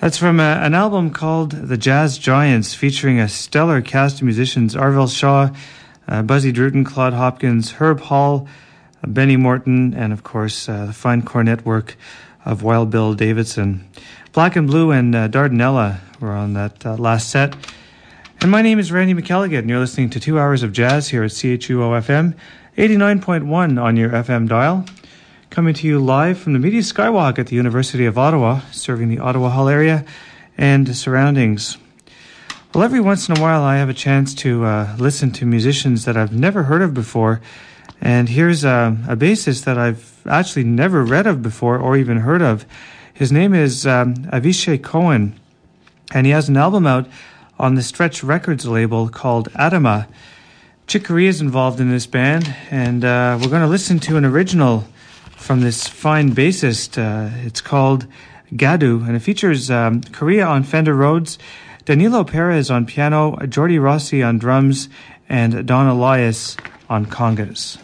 That's from uh, an album called The Jazz Giants, featuring a stellar cast of musicians Arvell Shaw, uh, Buzzy Drootin, Claude Hopkins, Herb Hall, uh, Benny Morton, and of course uh, the fine cornet work of Wild Bill Davidson. Black and Blue and uh, Dardanella were on that last set. And my name is Randy McElligott, and you're listening to two hours of jazz here at CHUO FM, 89.1 on your FM dial. Coming to you live from the Media Skywalk at the University of Ottawa, serving the Ottawa Hull area and surroundings. Well, every once in a while, I have a chance to uh, listen to musicians that I've never heard of before. And here's a, a bassist that I've actually never read of before or even heard of. His name is um, Cohen, and he has an album out on the Stretch Records label called Adama. Chick Corea is involved in this band, and uh, we're going to listen to an original from this fine bassist. Uh, it's called Gadu, and it features um, Corea on Fender Rhodes, Danilo Perez on piano, Jordi Rossy on drums, and Don Alias on congas.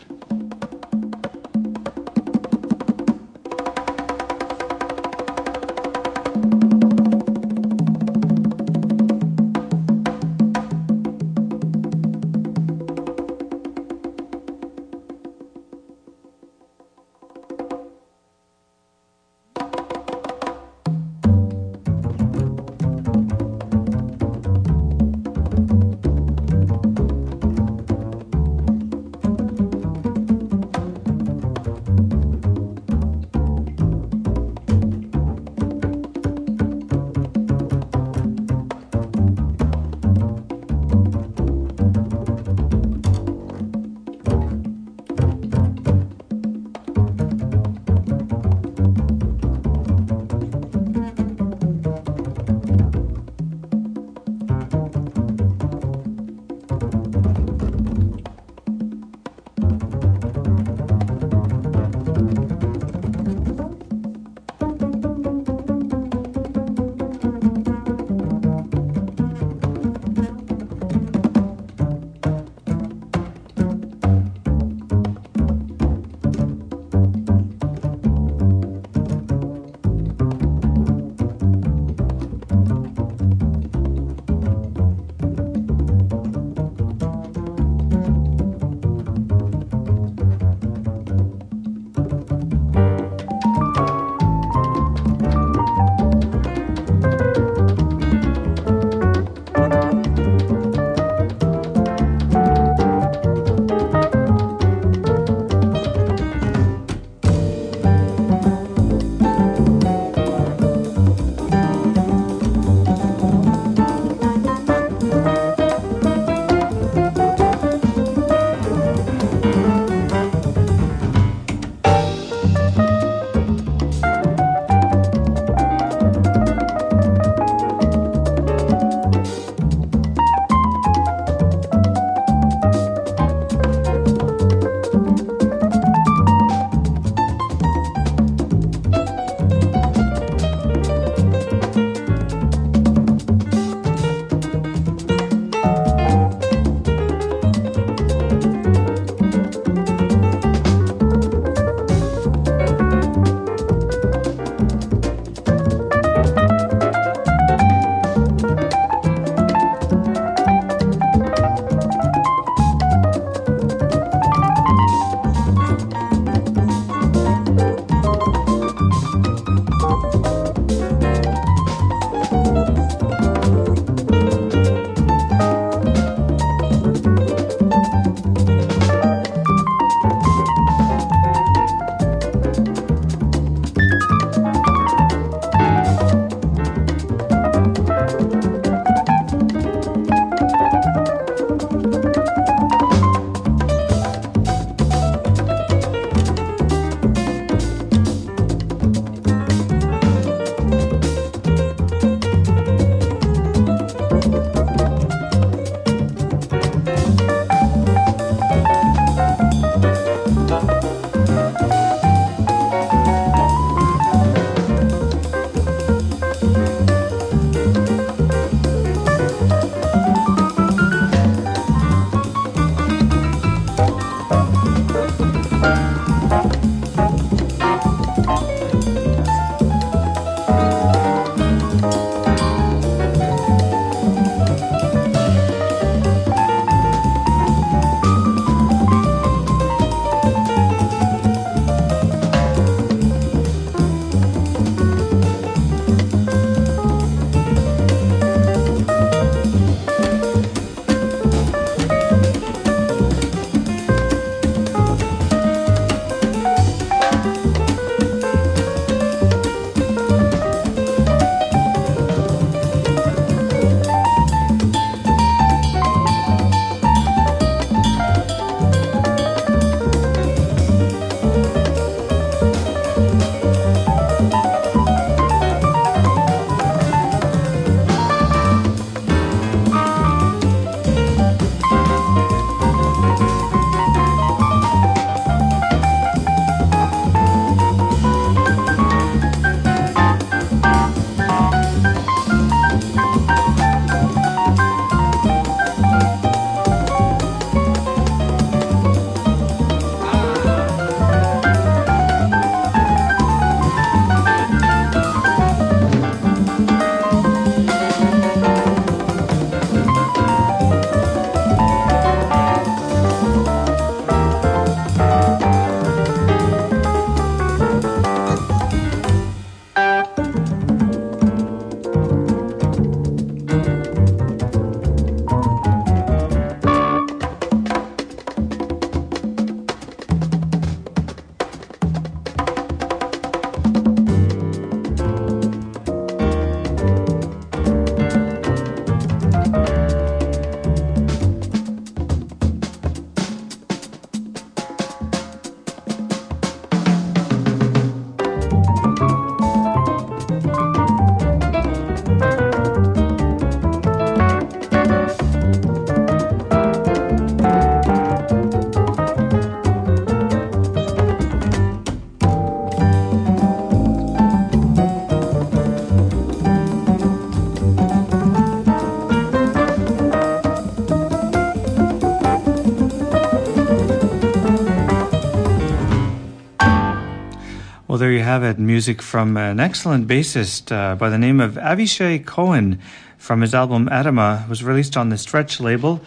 Have it. Music from an excellent bassist uh, by the name of Avishai Cohen from his album Adama was released on the Stretch label,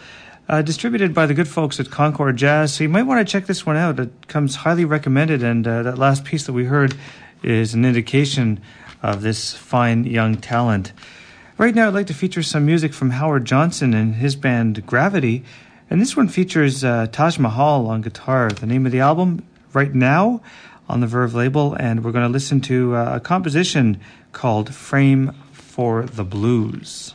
uh, distributed by the good folks at Concord Jazz. So you might want to check this one out. It comes highly recommended, and uh, that last piece that we heard is an indication of this fine young talent. Right now, I'd like to feature some music from Howard Johnson and his band Gravity. And this one features uh, Taj Mahal on guitar. The name of the album, Right Now, on the Verve label. And we're going to listen to uh, a composition called Frame for the Blues.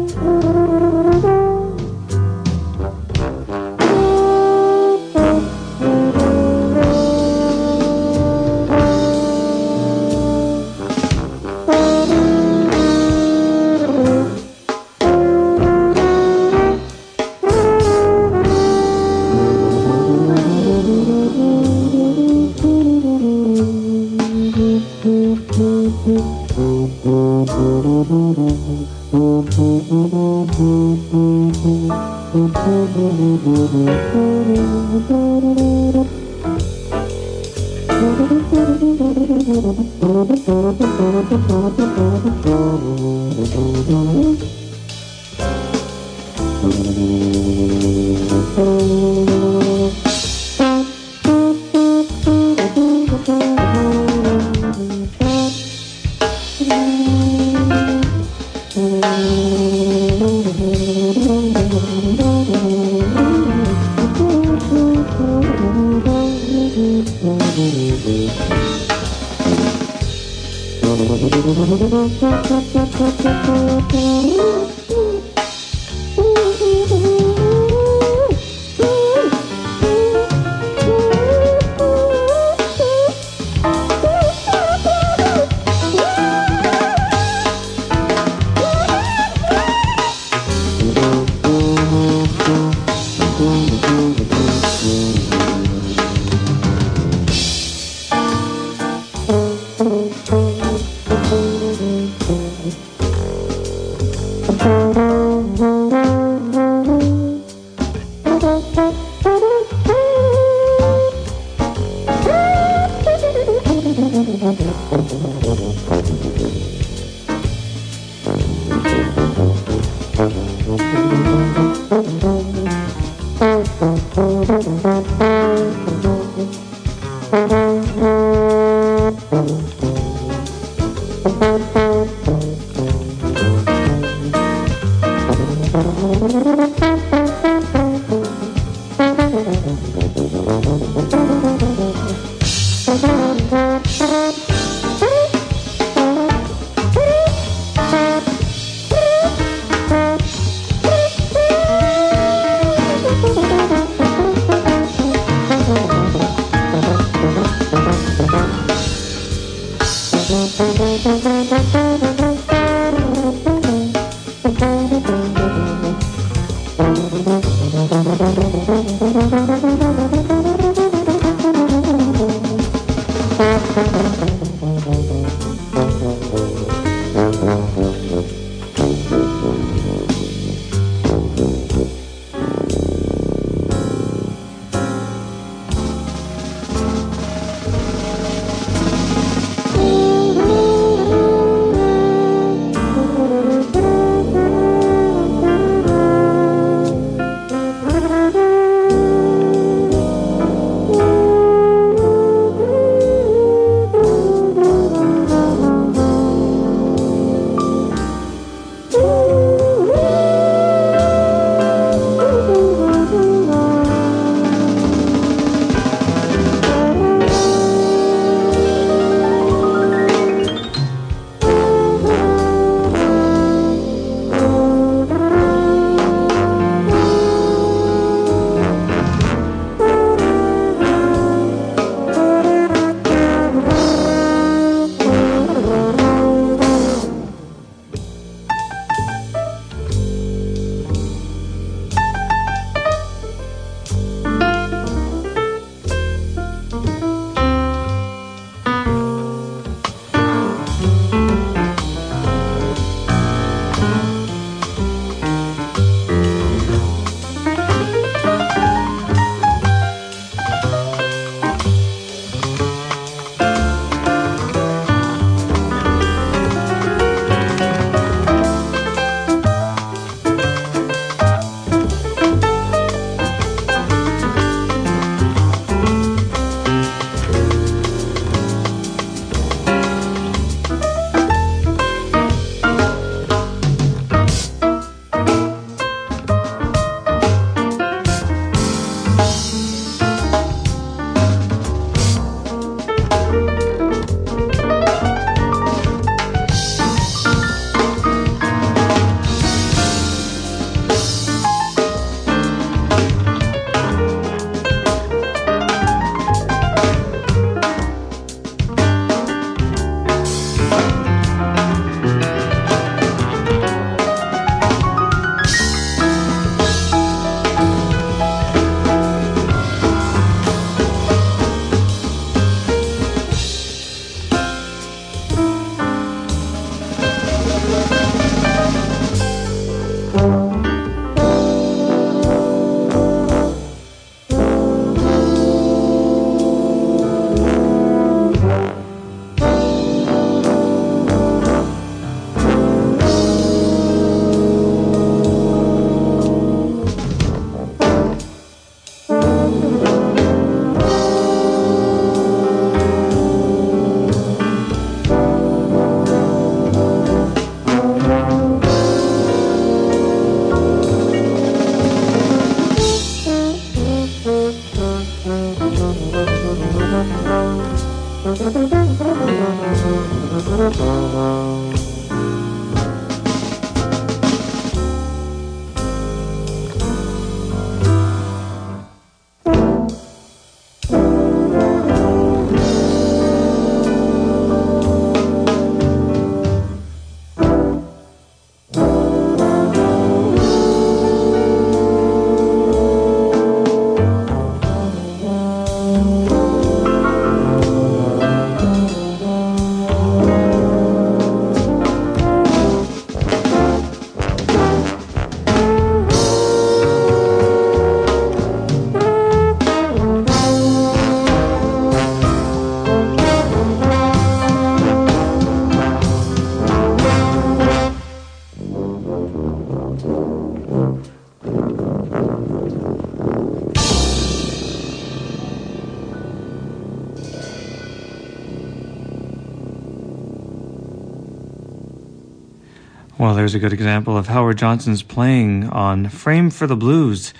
Well, there's a good example of Howard Johnson's playing on Frame for the Blues,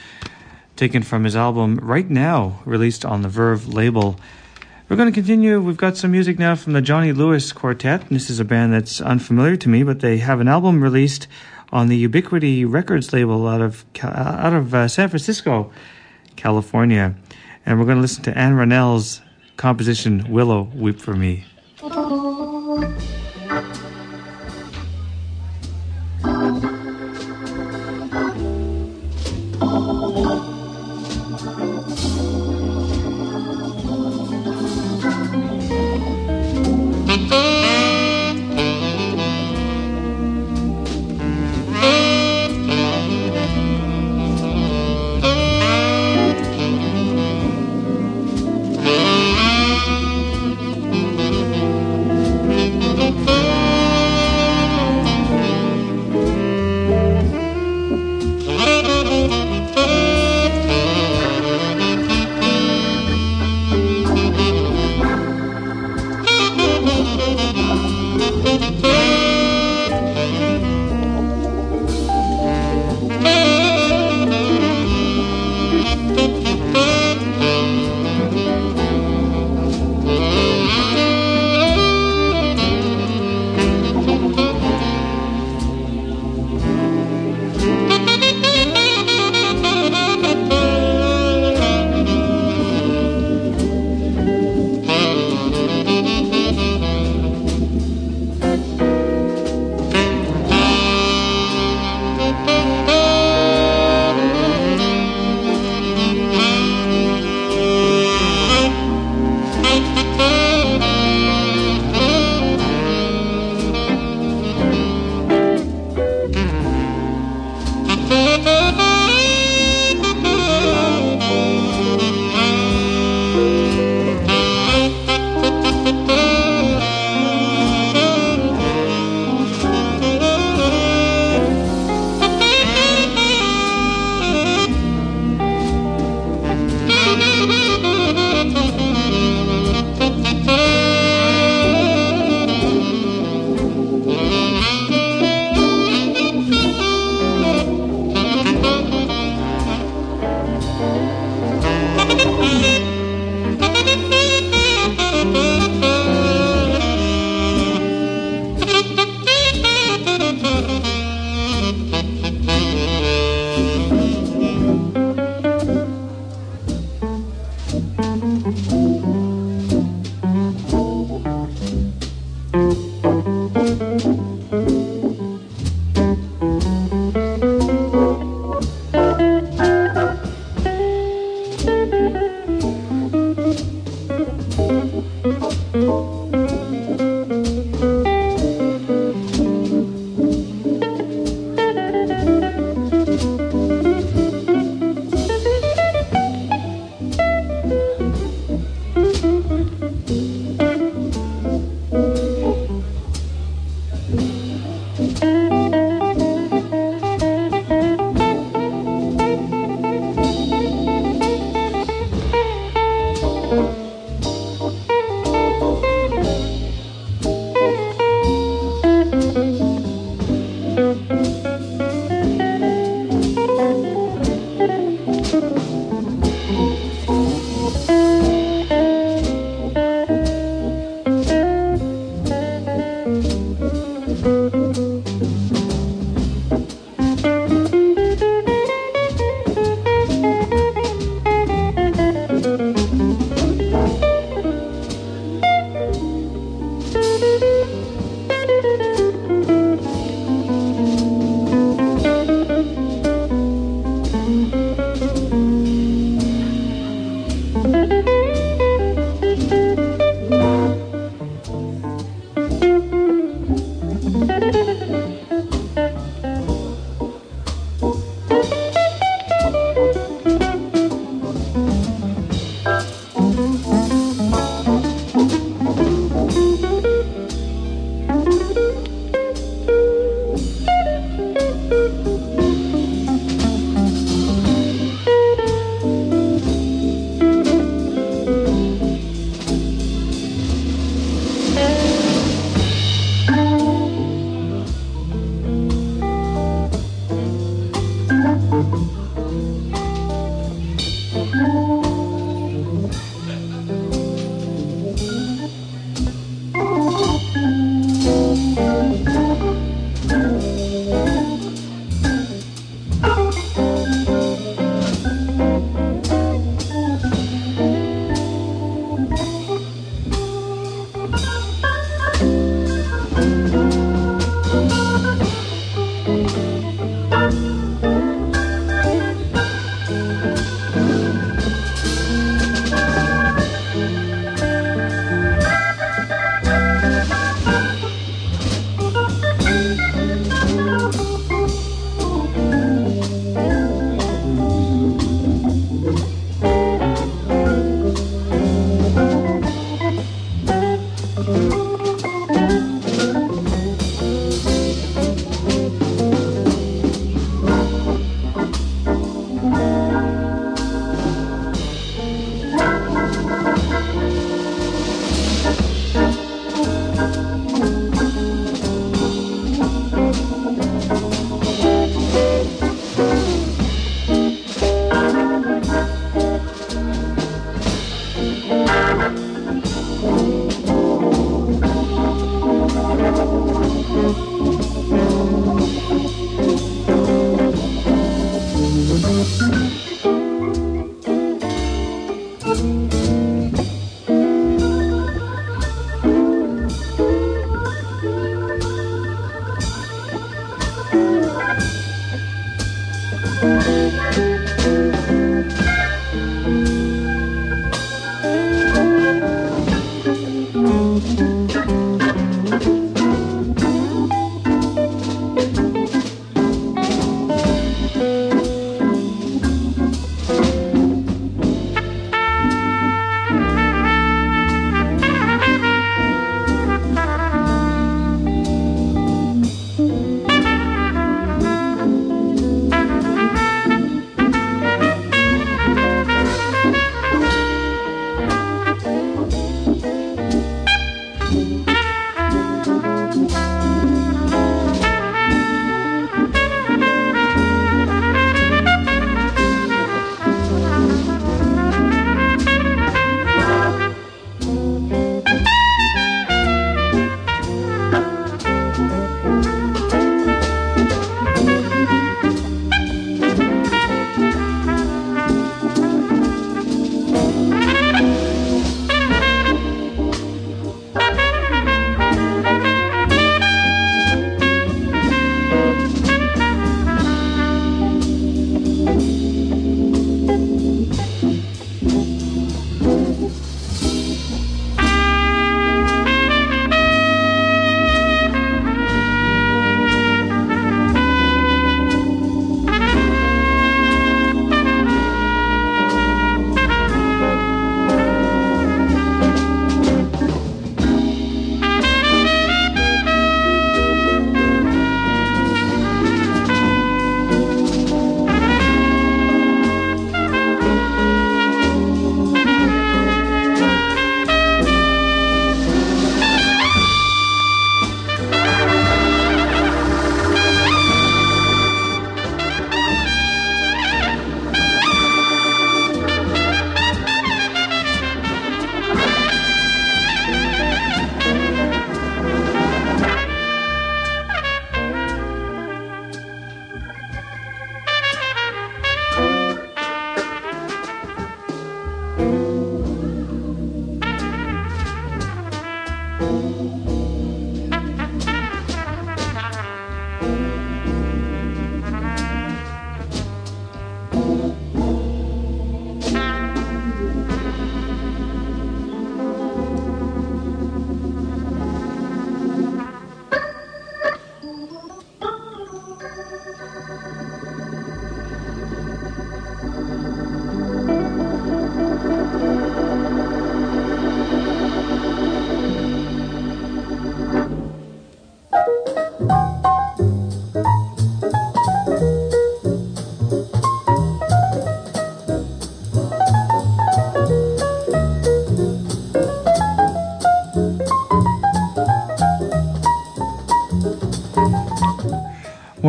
taken from his album Right Now, released on the Verve label. We're going to continue. We've got some music now from the Johnny Lewis Quartet. This is a band that's unfamiliar to me, but they have an album released on the Ubiquity Records label out of out of uh, San Francisco, California. And we're going to listen to Ann Ronell's composition Willow Weep for Me.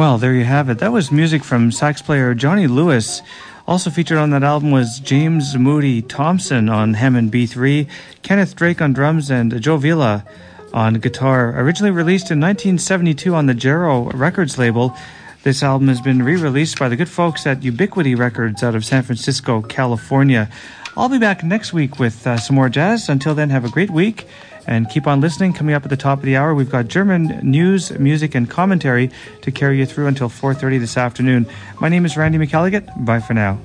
Well, there you have it. That was music from sax player Johnny Lewis. Also featured on that album was James Moody Thompson on Hammond B3, Kenneth Drake on drums, and Joe Villa on guitar. Originally released in 1972 on the Jarrow Records label, this album has been re released by the good folks at Ubiquity Records out of San Francisco, California. I'll be back next week with uh, some more jazz. Until then, have a great week and keep on listening. Coming up at the top of the hour, we've got German news, music, and commentary to carry you through until 4.30 this afternoon. My name is Randy McElligott. Bye for now.